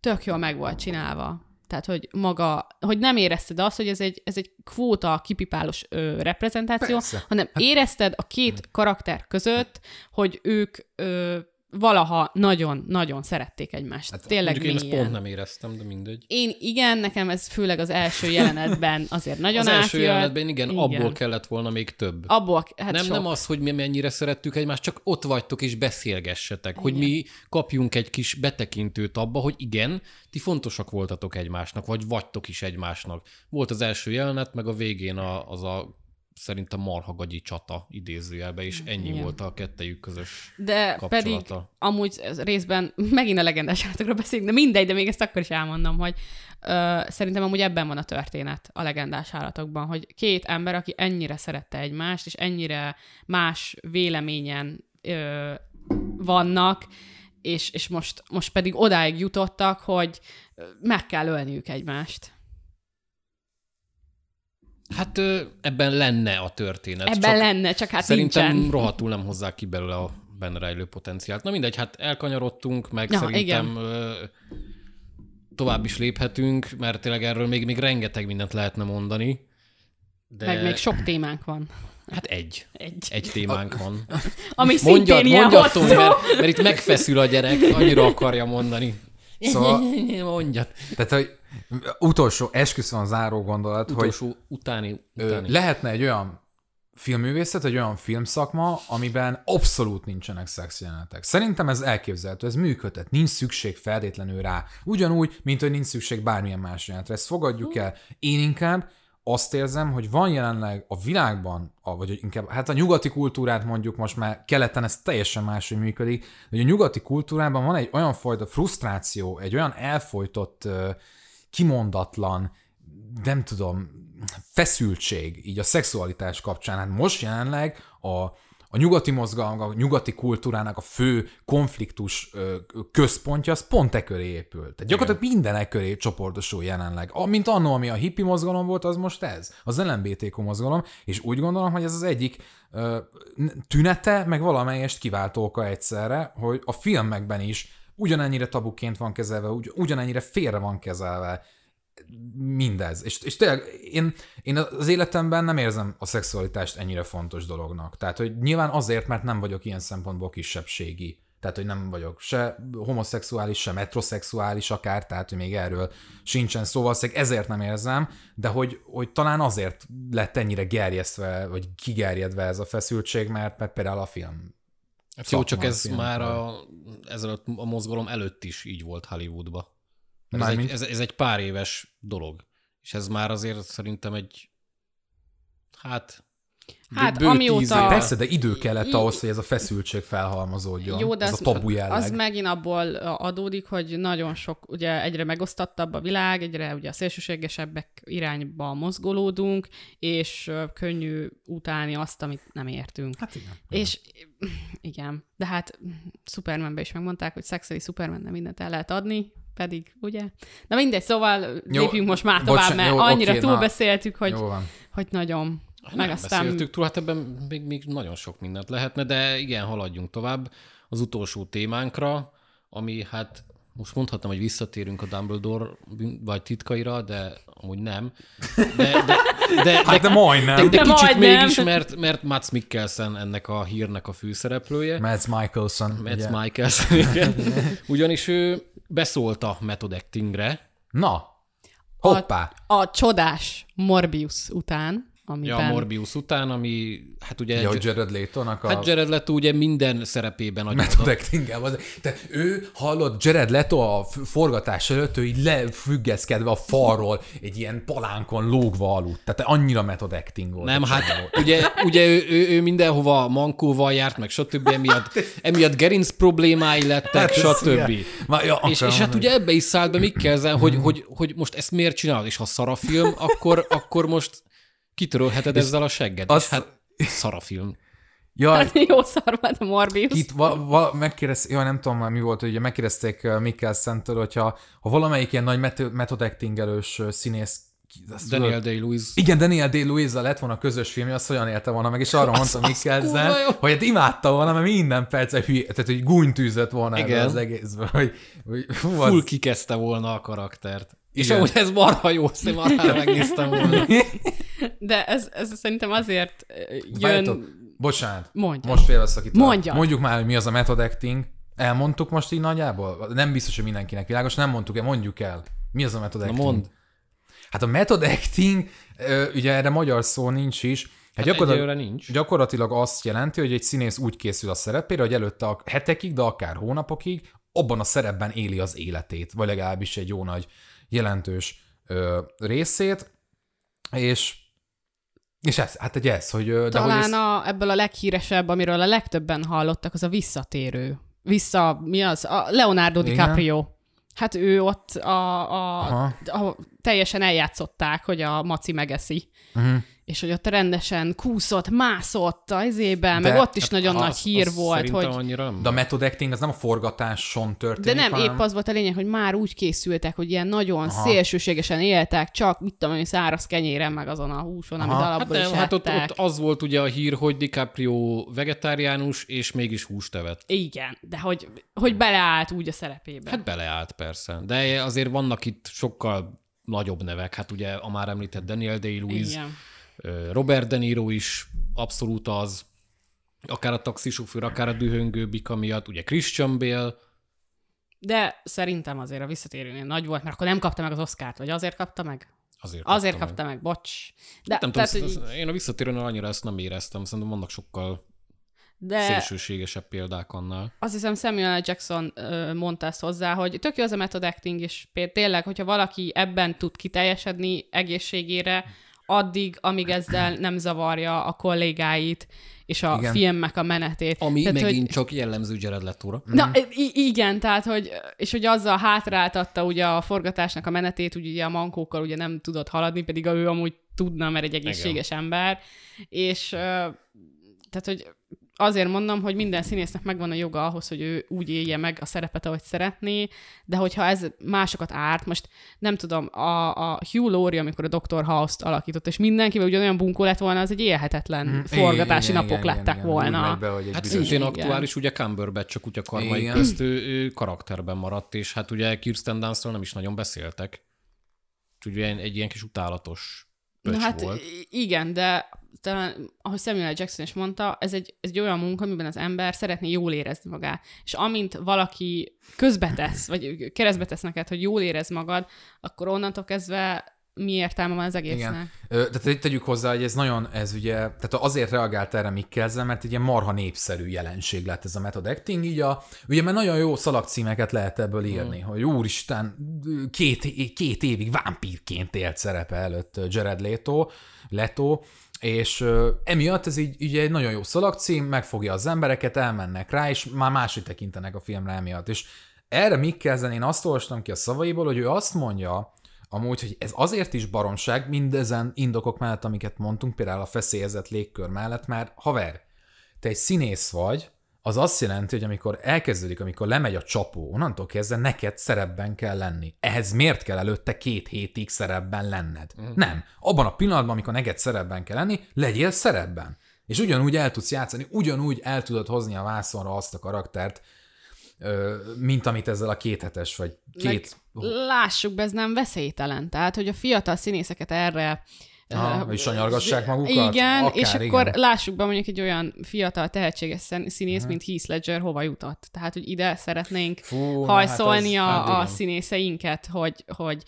tök jól meg volt csinálva. Tehát, hogy maga, hogy nem érezted azt, hogy ez egy, ez egy kvóta kipipálós ö, reprezentáció,
Persze.
hanem érezted a két karakter között, hogy ők ö, valaha nagyon-nagyon szerették egymást. Hát, Tényleg
én ezt pont nem éreztem, de mindegy.
Én igen, nekem ez főleg az első jelenetben azért nagyon
Az első
átjött.
jelenetben igen, igen, abból kellett volna még több.
Abból, hát
nem,
sok.
nem az, hogy mi mennyire szerettük egymást, csak ott vagytok és beszélgessetek, hogy mi kapjunk egy kis betekintőt abba, hogy igen, ti fontosak voltatok egymásnak, vagy vagytok is egymásnak. Volt az első jelenet, meg a végén a, az a szerintem marhagagyi csata idézőjelbe, és ennyi
Igen.
volt a kettejük közös
De pedig
kapcsolata.
amúgy ez részben megint a legendás állatokról beszélünk, de mindegy, de még ezt akkor is elmondom, hogy ö, szerintem amúgy ebben van a történet a legendás állatokban, hogy két ember, aki ennyire szerette egymást, és ennyire más véleményen ö, vannak, és, és most, most pedig odáig jutottak, hogy meg kell ölniük egymást.
Hát ebben lenne a történet.
Ebben
csak
lenne, csak hát
Szerintem
nincsen.
rohadtul nem hozzák ki belőle a benne rejlő potenciált. Na mindegy, hát elkanyarodtunk, meg
Ja,
szerintem ö, tovább is léphetünk, mert tényleg erről még, még rengeteg mindent lehetne mondani. De
Meg még sok témánk van.
Hát egy.
Egy.
Egy témánk van.
Ami
Mondjad,
szintén ilyen
mondjad,
hosszú.
Tomi, mert, mert itt megfeszül a gyerek, annyira akarja mondani.
Szóval,
Mondjad.
tehát, hogy utolsó, esküszöm záró gondolat, hogy
Utolsó utáni,
ö,
utáni.
lehetne egy olyan filmművészet, egy olyan filmszakma, amiben abszolút nincsenek szexjelenetek. Szerintem ez elképzelhető, ez működhet, nincs szükség feltétlenül rá. Ugyanúgy, mint hogy nincs szükség bármilyen más jelenetre. Ezt fogadjuk el. Én inkább azt érzem, hogy van jelenleg a világban, vagy inkább, hát a nyugati kultúrát mondjuk most már keleten ez teljesen máshogy működik, hogy a nyugati kultúrában van egy olyan fajta frusztráció, egy olyan elfolytott, kimondatlan, nem tudom, feszültség így a szexualitás kapcsán. Hát most jelenleg a, a nyugati mozgalom, a nyugati kultúrának a fő konfliktus központja, az pont e köré épül. Tehát gyakorlatilag minden e köré csoportosul jelenleg. Mint annó, ami a hippi mozgalom volt, az most ez. Az LMBTQ mozgalom, és úgy gondolom, hogy ez az egyik tünete, meg valamelyest kiváltó oka egyszerre, hogy a filmekben is ugyanennyire tabuként van kezelve, ugy, ugyanennyire félre van kezelve mindez. És, és tényleg én, én az életemben nem érzem a szexualitást ennyire fontos dolognak. Tehát, hogy nyilván azért, mert nem vagyok ilyen szempontból kisebbségi. Tehát, hogy nem vagyok se homoszexuális, se metroszexuális akár, tehát, hogy még erről sincsen szó, valószínűleg ezért nem érzem, de hogy, hogy talán azért lett ennyire gerjesztve, vagy kigerjedve ez a feszültség, mert, mert például a film
jó, csak ez már a, ezzel a mozgalom előtt is így volt Hollywoodba. Ez
Mármint-
egy, ez, ez egy pár éves dolog. És ez már azért szerintem egy, hát
Hát
Bő tíz
amióta-
éve.
Persze, de idő kellett ahhoz, hogy ez a feszültség felhalmozódjon.
Jó, de
ez
az,
a tabu jelleg.
az megint abból adódik, hogy nagyon sok, ugye egyre megosztottabb a világ, egyre ugye a szélsőségesebbek irányba mozgolódunk, és könnyű utálni azt, amit nem értünk.
Hát igen.
És igen, de hát Supermanben is megmondták, hogy szexeli Superman mindent el lehet adni, pedig, ugye? Na mindegy, szóval
Jó,
lépjünk most már tovább,
bocsánat,
mert
jó,
annyira
na,
túlbeszéltük, hogy, hogy nagyon.
Nem
meg aztán
beszéltük túl, hát ebben még, még nagyon sok mindent lehetne, de igen, haladjunk tovább az utolsó témánkra, ami hát most mondhatnám, hogy visszatérünk a Dumbledore vagy titkaira, de amúgy nem. De, de, de, de,
Hát de
de,
majdnem.
de, de
De
kicsit
majdnem.
mégis, mert, mert Mads Mikkelsen ennek a hírnek a főszereplője.
Mads Mikkelsen.
Mads
ugye.
Mikkelsen, igen. Ugyanis ő beszólt a method actingre,
Na, hoppá.
A csodás Morbius után,
ja,
amiben...
a Morbius után, ami hát ugye...
Ja, hogy Jared Leto-nak a...
Hát Jared Leto ugye minden szerepében
Method acting az. Te ő hallott Jared Leto a forgatás előtt, ő így lefüggeszkedve a falról, egy ilyen palánkon lógva aludt. Tehát annyira method acting volt.
Nem, hát
csávó.
ugye, ugye ő, ő, ő mindenhova mankóval járt, meg stb. Emiatt, emiatt gerinc problémái lettek,
Hát
stb.
Már, ja,
És, és hát ugye ebbe is szállt be Mikkelzen, hogy, hogy, hogy most ezt miért csinálod, és ha szar a film, akkor, akkor most kitörölheted ezzel a segged.
azt-
És hát szar a film.
Ja,
Hát jó szar volt a Morbius.
Itt va, va, megkérdez, jó, nem tudom már mi volt, hogy ugye megkérdezték uh, Mikkelsen-től, hogyha ha valamelyik ilyen nagy method, acting-elős uh, színész
Daniel Day-Lewis.
Igen, Daniel day lett volna a közös filmje, azt hogyan élte volna meg, és arra mondta Mikkelsen,
kurva jó.
hogy hát imádta volna, mert minden perc hülye, tehát hogy gúnytűzött volna ebbe
Igen.
az egészbe, hogy, hogy hú,
Full
az,
kikezdte volna a karaktert. És amúgy ez marha jó, azt én marha megnéztem volna.
De ez, ez szerintem azért jön...
Várjatok, bocsánat,
Mondja.
most félbeszakítom.
Mondjad.
Mondjuk már, hogy mi az a method acting. Elmondtuk most így nagyjából? Nem biztos, hogy mindenkinek világos, nem mondtuk el, mondjuk el. Mi az a method
Na
acting?
mondd.
Hát a method acting, ugye erre magyar szó nincs is, hát,
Hát
gyakorlatilag,
nincs.
gyakorlatilag azt jelenti, hogy egy színész úgy készül a szerepére, hogy előtte a hetekig, de akár hónapokig abban a szerepben éli az életét, vagy legalábbis egy jó nagy jelentős ö, részét, és és ez, hát egy ez, hogy... De hogy
Talán
ez,
a, ebből a leghíresebb, amiről a legtöbben hallottak, az a visszatérő. Vissza, mi az? A Leonardo
Igen.
DiCaprio. Hát ő ott a, a,
Aha.
a, teljesen eljátszották, hogy a maci megeszi.
uh-huh.
És hogy ott rendesen kúszott, mászott a izében, meg ott is nagyon nagy
Az-
hír
az
volt, hogy...
annyira nem.
De a method acting az nem a forgatáson történik,
De nem,
hanem...
épp az volt a lényeg, hogy már úgy készültek, hogy ilyen nagyon
Aha.
Szélsőségesen éltek, csak mit tudom én, száraz kenyéren, meg azon a húson, amit
Aha.
Hát
alapból
nem,
is
hát ott, ott az volt ugye a hír, hogy DiCaprio vegetáriánus, és mégis húst evett.
Igen, de hogy, hogy beleállt úgy a szerepébe.
Hát beleállt persze. De azért vannak itt sokkal nagyobb nevek. Hát ugye a már említett Daniel Day-Lewis,
Igen.
Robert De Niro is abszolút az, akár a taxisofőr, akár a dühöngő bika miatt, ugye Christian Bale,
De szerintem azért a visszatérőnél nagy volt, mert akkor nem kapta meg az Oscárt, vagy azért kapta meg?
azért
Azért
kapta
kapta meg, bocs. De,
Nem
tehát,
tudom,
hogy,
én a visszatérőnél annyira ezt nem éreztem, szerintem vannak sokkal
de
szélsőségesebb példák annál.
azt hiszem Samuel L. Jackson ö, mondta ezt hozzá, hogy tök jó az a method acting, és tényleg, hogyha valaki ebben tud kiteljesedni egészségére, addig, amíg ezzel nem zavarja a kollégáit, és a
Igen.
Igen. filmnek a menetét.
Ami
Tehát,
megint
hogy,
csak jellemző Jared Leto-ra.
Na, i- igen, tehát, hogy, és hogy azzal hátráltatta ugye a forgatásnak a menetét, úgy ugye a mankókkal ugye nem tudott haladni, pedig ő amúgy tudna, mert egy egészséges ember, és tehát, hogy azért mondom, hogy minden színésznek megvan a joga ahhoz, hogy ő úgy élje meg a szerepet, ahogy szeretné, de hogyha ez másokat árt, most nem tudom, a, a Hugh Laurie, amikor a Dr. House-t alakított, és mindenkivel ugyanolyan bunkó lett volna, az egy élhetetlen
Mhm.
forgatási
Igen,
napok
igen,
lettek
igen,
volna.
Be, hogy egy
Hát szintén
Igen.
aktuális, ugye Cumberbatch csak kutya karmai
Igen.
közt ő, ő karakterben maradt, és hát ugye Kirsten Dunstról nem is nagyon beszéltek. Úgyhogy egy ilyen kis utálatos
Na hát
volt.
igen, de talán, ahogy Samuel. Jackson is mondta, ez egy, ez egy olyan munka, amiben az ember szeretné jól érezni magát. És amint valaki közbetesz, vagy keresztbe tesz neked, hogy jól érez magad, akkor onnantól kezdve mi értelme van az egésznek.
Igen. Ö, De te- tegyük hozzá, hogy ez nagyon, ez ugye, tehát azért reagált erre Mikkelzen, mert ugye marha népszerű jelenség lett ez a method acting, így a, ugye mert nagyon jó szalagcímeket lehet ebből írni, hogy úristen, két, két évig vámpírként élt szerepe előtt Jared Leto, Leto, és ö, emiatt ez így, így egy nagyon jó szalagcím, megfogja az embereket, elmennek rá, és már máshogy tekintenek a filmre emiatt. És erre Mikkelzen én azt olvastam ki a szavaiból, hogy ő azt mondja, amúgy, hogy ez azért is baromság mindezen indokok mellett, amiket mondtunk, például a feszélyezett légkör mellett, mert haver, te egy színész vagy, az azt jelenti, hogy amikor elkezdődik, amikor lemegy a csapó, onnantól kezdve neked szerepben kell lenni. Ehhez miért kell előtte két hétig szerepben lenned? Mm. Nem. Abban a pillanatban, amikor neked szerepben kell lenni, legyél szerepben. És ugyanúgy el tudsz játszani, ugyanúgy el tudod hozni a vászonra azt a karaktert, mint amit ezzel a kéthetes, vagy két...
Meg lássuk be, ez nem veszélytelen. Tehát, hogy a fiatal színészeket erre
Ha,
ö,
és sanyargassák magukat?
Igen,
Akár,
és
igen.
akkor lássuk be mondjuk egy olyan fiatal, tehetséges szín- színész, mint Heath Ledger hova jutott. Tehát, hogy ide szeretnénk
Fú, na
hajszolni
hát az-
a,
hát
a
igen.
színészeinket, hogy, hogy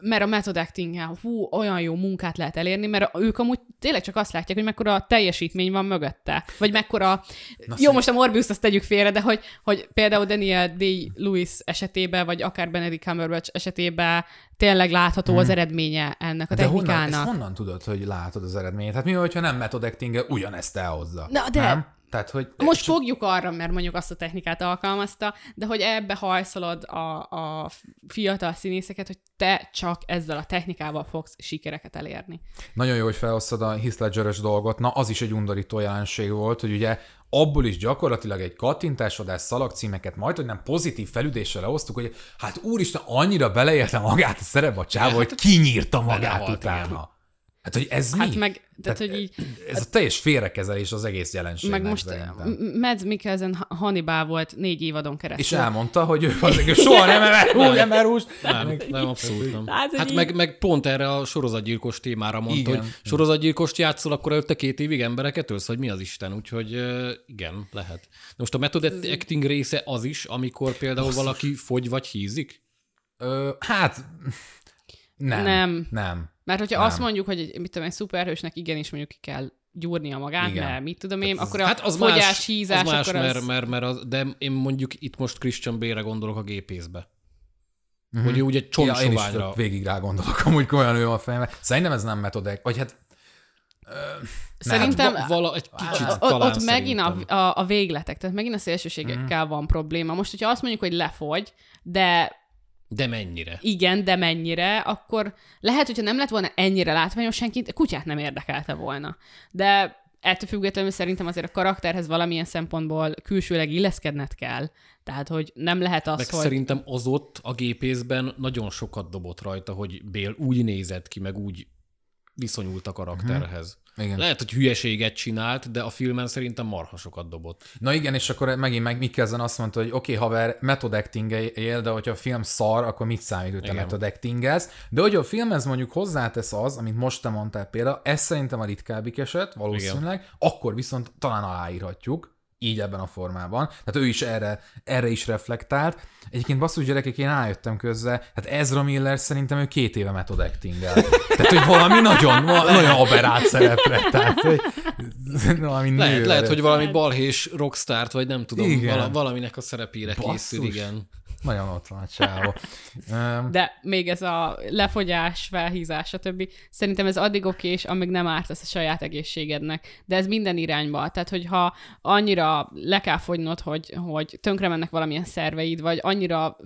mert a method acting hú, olyan jó munkát lehet elérni, mert ők amúgy tényleg csak azt látják, hogy mekkora teljesítmény van mögötte. Vagy mekkora...
Na,
jó, most a Morbius azt tegyük félre, de hogy, hogy például Daniel Day-Lewis esetében, vagy akár Benedict Cumberbatch esetében tényleg látható az eredménye ennek a.
De honnan,
technikának.
ezt honnan tudod, hogy látod az eredményét? Hát mi, hogyha nem method acting ugyanezt elhozza?
Na, de-
Nem? Tehát, hogy...
Most fogjuk arra, mert mondjuk azt a technikát alkalmazta, de hogy ebbe hajszolod a, a fiatal színészeket, hogy te csak ezzel a technikával fogsz sikereket elérni.
Nagyon jó, hogy felhoztad a Heath Ledger-es dolgot. Na, az is egy undorító jelenség volt, hogy ugye abból is gyakorlatilag egy kattintásodás szalagcímeket majd, hogy nem pozitív felüdéssel lehoztuk, hogy hát úristen, annyira beleélte magát a szerep a csáva, hogy kinyírta magát utána. Hát, hogy ez
Hát
mi?
meg, tehát, hogy így,
Ez a teljes félrekezelés az egész jelenségnek
meg most
szerintem.
Mads Mikkelsen Hannibal volt négy évadon keresztül.
És elmondta, hogy ő azért soha nem emel hús, nem emel húst.
Nem, nem, abszolút nem.
Hát, hogy
Hát
így-
meg, meg pont erre a sorozatgyilkos témára mondta,
Igen.
hogy sorozatgyilkost játszol, akkor előtte két évig embereket ölsz, vagy mi az Isten? Úgyhogy igen, lehet. De most a method acting része az is, amikor például valaki fogy vagy hízik?
Ö, hát nem.
Nem.
Nem.
Mert hogyha
Nem.
azt mondjuk, hogy egy, mit tudom, egy szuperhősnek igenis mondjuk ki kell gyúrnia magát,
Igen.
mert mit tudom én, akkor a
Hát az
fogyás,
más,
hízás,
az más
akkor
mert,
az...
mert, mert az, de én mondjuk itt most Christian Bale-re gondolok a gépészbe. Uh-huh. Hogy ő ugye.
Ja, én is
csontsoványra.
tök végig rá gondolok, amúgy komolyan ő a fejembe. Szerintem ez nem metodek, vagy hát
Szerintem
Va- vala, egy kicsit
ott,
talán
ott megint a, a, a végletek, tehát megint a szélsőségekkel van probléma. Most, hogyha azt mondjuk, hogy lefogy, de
De mennyire?
igen, de mennyire, akkor lehet, hogyha nem lett volna ennyire látványos senkit, kutyát nem érdekelte volna. De ettől függetlenül szerintem azért a karakterhez valamilyen szempontból külsőleg illeszkedned kell. Tehát, hogy nem lehet az,
Meg
hogy...
szerintem az ott a gépészben nagyon sokat dobott rajta, hogy Bél úgy nézett ki, meg úgy viszonyult a karakterhez.
igen.
Lehet, hogy hülyeséget csinált, de a filmen szerintem marha sokat dobott.
Na igen, és akkor megint meg Mikkelzen azt mondta, hogy oké, okay, haver, method acting él, de hogyha a film szar, akkor mit számít, hogy te method actingez? De hogy a filmhez mondjuk hozzátesz az, amit most te mondtál például, ez szerintem a ritkábbik eset, valószínűleg, igen. akkor viszont talán aláírhatjuk, így ebben a formában. Tehát ő is erre, erre is reflektált. Egyébként basszus gyerekek, én rájöttem közze, hát Ezra Miller szerintem ő két éve method acting Tehát, hogy valami nagyon, nagyon aberált szerepre. Tehát, hogy valami
Lehet, lehet hogy valami balhés rockstárt, vagy nem tudom,
Igen.
vala, valaminek a szerepére
Basszus.
készül, igen.
Nagyon ott van a csávó.
De még ez a lefogyás, felhízás, stb. Szerintem ez addig okés, amíg nem ártasz a saját egészségednek. De ez minden irányba. Tehát, hogyha annyira le kell fogynod, hogy, hogy tönkre mennek valamilyen szerveid, vagy annyira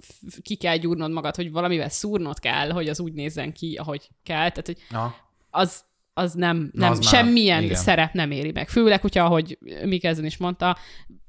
ki kell gyúrnod magad, hogy valamivel szúrnod kell, hogy az úgy nézzen ki, ahogy kell. Tehát, hogy
ja.
az, az nem, nem
az már-
semmilyen
igen.
szerep nem éri meg. Főleg, hogyha, ahogy Mikkelzen is mondta,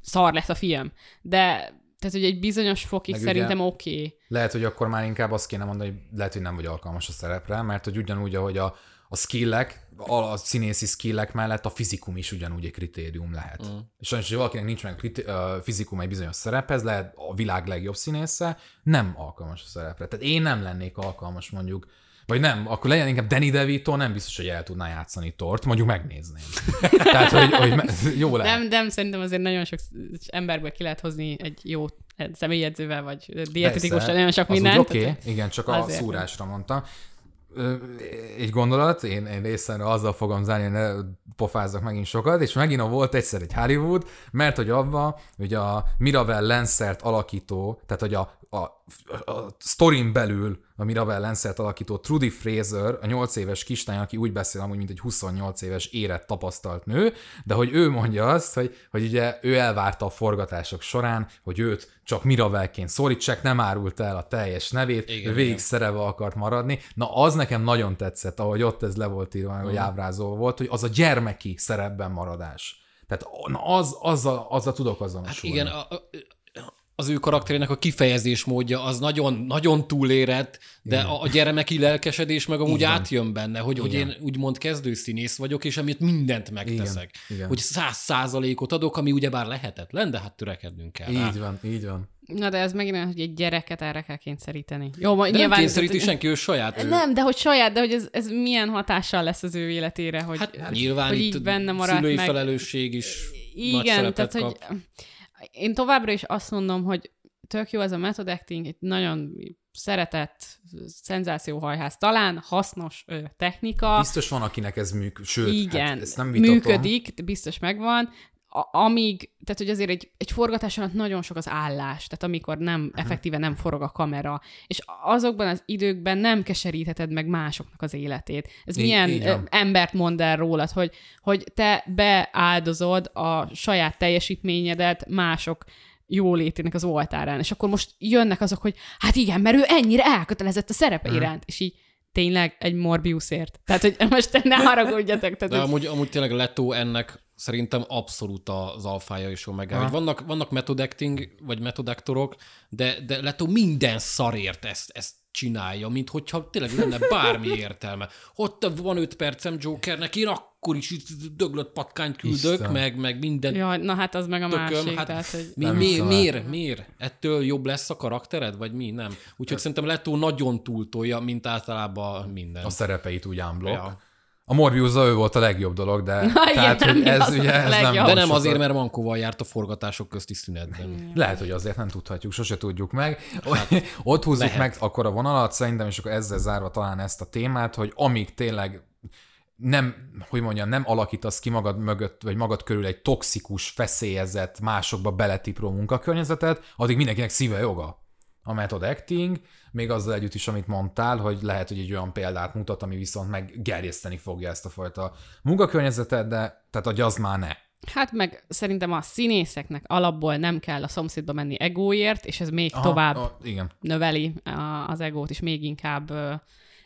szar lesz a film. De tehát, hogy egy bizonyos fokig
Meg
szerintem oké. Okay.
Lehet, hogy akkor már inkább azt kéne mondani, hogy lehet, hogy nem vagy alkalmas a szerepre, mert hogy ugyanúgy, ahogy a, a skillek, a, a színészi skillek mellett a fizikum is ugyanúgy egy kritérium lehet. Mm. És sajnos, hogy valakinek nincs meg kriti- fizikum egy bizonyos szerephez, lehet a világ legjobb színésze, nem alkalmas a szerepre. Tehát én nem lennék alkalmas mondjuk, vagy nem, akkor legyen inkább Danny DeVito, nem biztos, hogy el tudná játszani tort, mondjuk megnézném. Tehát, hogy, hogy me- jó lehet.
Nem, nem, szerintem azért nagyon sok emberből ki lehet hozni egy jó személyedzővel, vagy dietetikussal, nagyon sok mindent.
Oké, okay. igen, csak a
azért.
szúrásra mondtam. egy gondolat, én, én részemre azzal fogom zárni, hogy ne pofázzak megint sokat, és megint volt egyszer egy Hollywood, mert hogy abba, hogy a Miravel Lancert alakító, tehát hogy a, a, a sztorin belül a Mirabel Lancert alakító Trudy Fraser, a 8 éves kislány, aki úgy beszél amúgy, mint egy 28 éves érett tapasztalt nő, de hogy ő mondja azt, hogy, hogy ugye ő elvárta a forgatások során, hogy őt csak Miravelként szólítsák, nem árult el a teljes nevét,
Igen,
végig
igen.
szereve akart maradni. Na az nekem nagyon tetszett, ahogy ott ez le volt írva, meg, hogy
Mhm.
ábrázolva volt, hogy az a gyermeki szerepben maradás. Tehát na az, azzal, azzal tudok
Hát
azonosulni.
igen, a, a, az ő karakterének a kifejezés módja az nagyon, nagyon túlérett, de a, a gyermeki lelkesedés meg amúgy
Igen.
átjön benne, hogy, hogy
Igen.
én úgymond kezdőszínész vagyok, és emiatt mindent megteszek.
Igen, igen.
Hogy száz százalékot adok, ami ugyebár lehetetlen, de hát törekednünk kell rá.
Így van, így van.
Na de ez megint olyan, hogy egy gyereket erre kell kényszeríteni. Jó, ma,
De nem
nyilván...
kényszeríti senki, ő saját. ő-
Nem, de hogy saját, de hogy ez, ez milyen hatással lesz az ő életére, hogy,
Hát nyilván
hogy
itt
így benne maradt
szülői
meg.
felelősség is nagy
Igen,
szerepet
tehát hogy
kap.
Én továbbra is azt mondom, hogy tök jó ez a method acting, egy nagyon szeretett szenzációhajház, talán hasznos ö, technika.
Biztos van, akinek ez működik, sőt,
Igen,
hát ezt nem vitatom.
működik, biztos megvan. A, amíg, tehát hogy azért egy, egy forgatás alatt nagyon sok az állás, tehát amikor nem, effektíve nem forog a kamera, és azokban az időkben nem keserítheted meg másoknak az életét. Ez
Így-
milyen
így van.
embert mond el rólad, hogy, hogy te beáldozod a saját teljesítményedet mások jólétének az oltárán, és akkor most jönnek azok, hogy hát igen, mert ő ennyire elkötelezett a szerepe iránt, és így tényleg egy Morbiusért. Tehát, hogy most ne haragudjatok. Tehát,
De
hogy
amúgy, amúgy tényleg Leto ennek szerintem abszolút az alfája és omega.
Aha.
Hogy vannak, vannak method acting, vagy method actorok, de, de Leto minden szarért ezt, ezt csinálja, mint hogyha tényleg lenne bármi értelme. Ott van 5 percem Jokernek, én akkor is döglött patkányt küldök,
Isten.
meg, meg minden
Jaj, na hát az meg a másik,
tököm. Hát,
tehát, hogy...
mi, mi, miért, miért? Ettől jobb lesz a karaktered, vagy mi? Nem. Úgyhogy szerintem Leto nagyon túltolja, mint általában minden.
a szerepeit úgy unblock.
Ja.
A morbius ő volt a legjobb dolog, de
igen,
tehát, hogy
nem,
ez
az
ugye ez nem.
De nem azért, mert Mankóval járt a forgatások közti szünetben.
Lehet, hogy azért nem tudhatjuk, sose tudjuk meg. Ott húzzuk
lehet.
meg akkor a vonalat szerintem, és akkor ezzel zárva talán ezt a témát, hogy amíg tényleg nem, hogy mondjam, nem alakítasz ki magad mögött, vagy magad körül egy toxikus, feszélyezett, másokba beletipró munkakörnyezetet, addig mindenkinek szíve joga. A method acting, még azzal együtt is, amit mondtál, hogy lehet, hogy egy olyan példát mutat, ami viszont meggerjeszteni fogja ezt a fajta munkakörnyezetet, de tehát hogy az már ne.
Hát meg szerintem a színészeknek alapból nem kell a szomszédba menni egóért, és ez még
Aha,
tovább
a- igen.
növeli a- az egót, és még inkább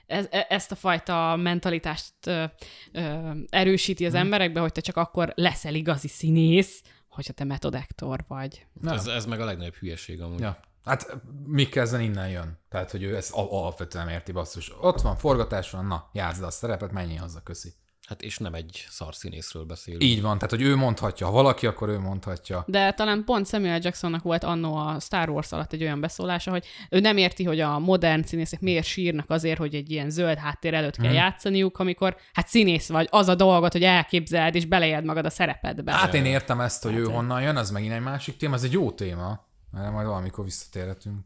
ez, e- ezt a fajta mentalitást ö, ö, erősíti az emberekbe, hogy te csak akkor leszel igazi színész, hogyha te method actor vagy.
Nem.
Ez, ez meg a legnagyobb hülyeség amúgy.
Ja. Hát Mikkelzen innen jön. Tehát, hogy ő ezt al- alapvetően nem érti basszus. Ott van, forgatás van, na, játszd a szerepet, menjél haza, köszi.
Hát és nem egy szarszínészről beszélünk.
Így van, tehát, hogy ő mondhatja, ha valaki, akkor ő mondhatja.
De talán pont Samuel Jacksonnak volt annó a Star Wars alatt egy olyan beszólása, hogy ő nem érti, hogy a modern színészek miért sírnak azért, hogy egy ilyen zöld háttér előtt kell játszaniuk, amikor hát színész vagy, az a dolgot, hogy elképzeld és belejed magad a szerepedbe.
Hát én értem ezt, hogy ő
Hát,
honnan jön, ez megint egy másik téma, ez egy jó téma. Erre majd valamikor visszatérhetünk.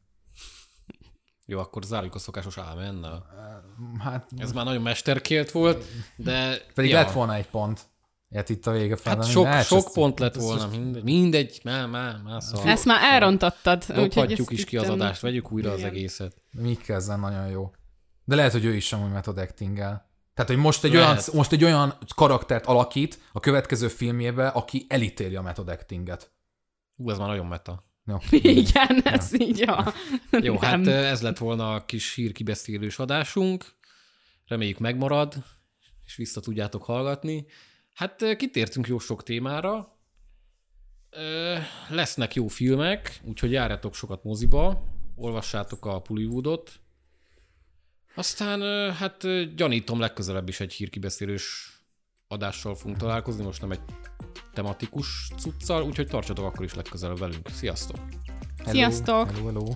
Jó, akkor zárjuk a szokásos ámennel.
Hát
Ez már nagyon mesterkélt volt, de...
pedig
ja.
lett volna egy pont. Hát itt a vége fel.
Hát
de
sok,
minden
sok
elcsesztük.
pont lett
Ez
volna, mindegy, mindegy, már, már, már szar.
Ezt már elrontottad. úgyhogy
Dobhatjuk is ki az adást, vegyük újra az
igen.
egészet.
Mikkelzen nagyon jó. De lehet, hogy ő is amúgy method acting-el. Tehát, hogy most egy,
Lehet.
olyan, most egy olyan karaktert alakít a következő filmjébe, aki elítéli a method actinget.
Ú, ez már nagyon meta.
Jó.
Igen, ez így van.
Jó,
Nem.
hát ez lett volna a kis hírkibeszélős adásunk. Reméljük megmarad, és vissza tudjátok hallgatni. Hát kitértünk jó sok témára. Lesznek jó filmek, úgyhogy járjatok sokat moziba, olvassátok a Pullywoodot. Aztán hát gyanítom legközelebb is egy hírkibeszélős adással fogunk találkozni, most nem egy tematikus cuccal, úgyhogy tartsatok akkor is legközelebb velünk. Sziasztok!
Hello,
Sziasztok!
Hello, hello.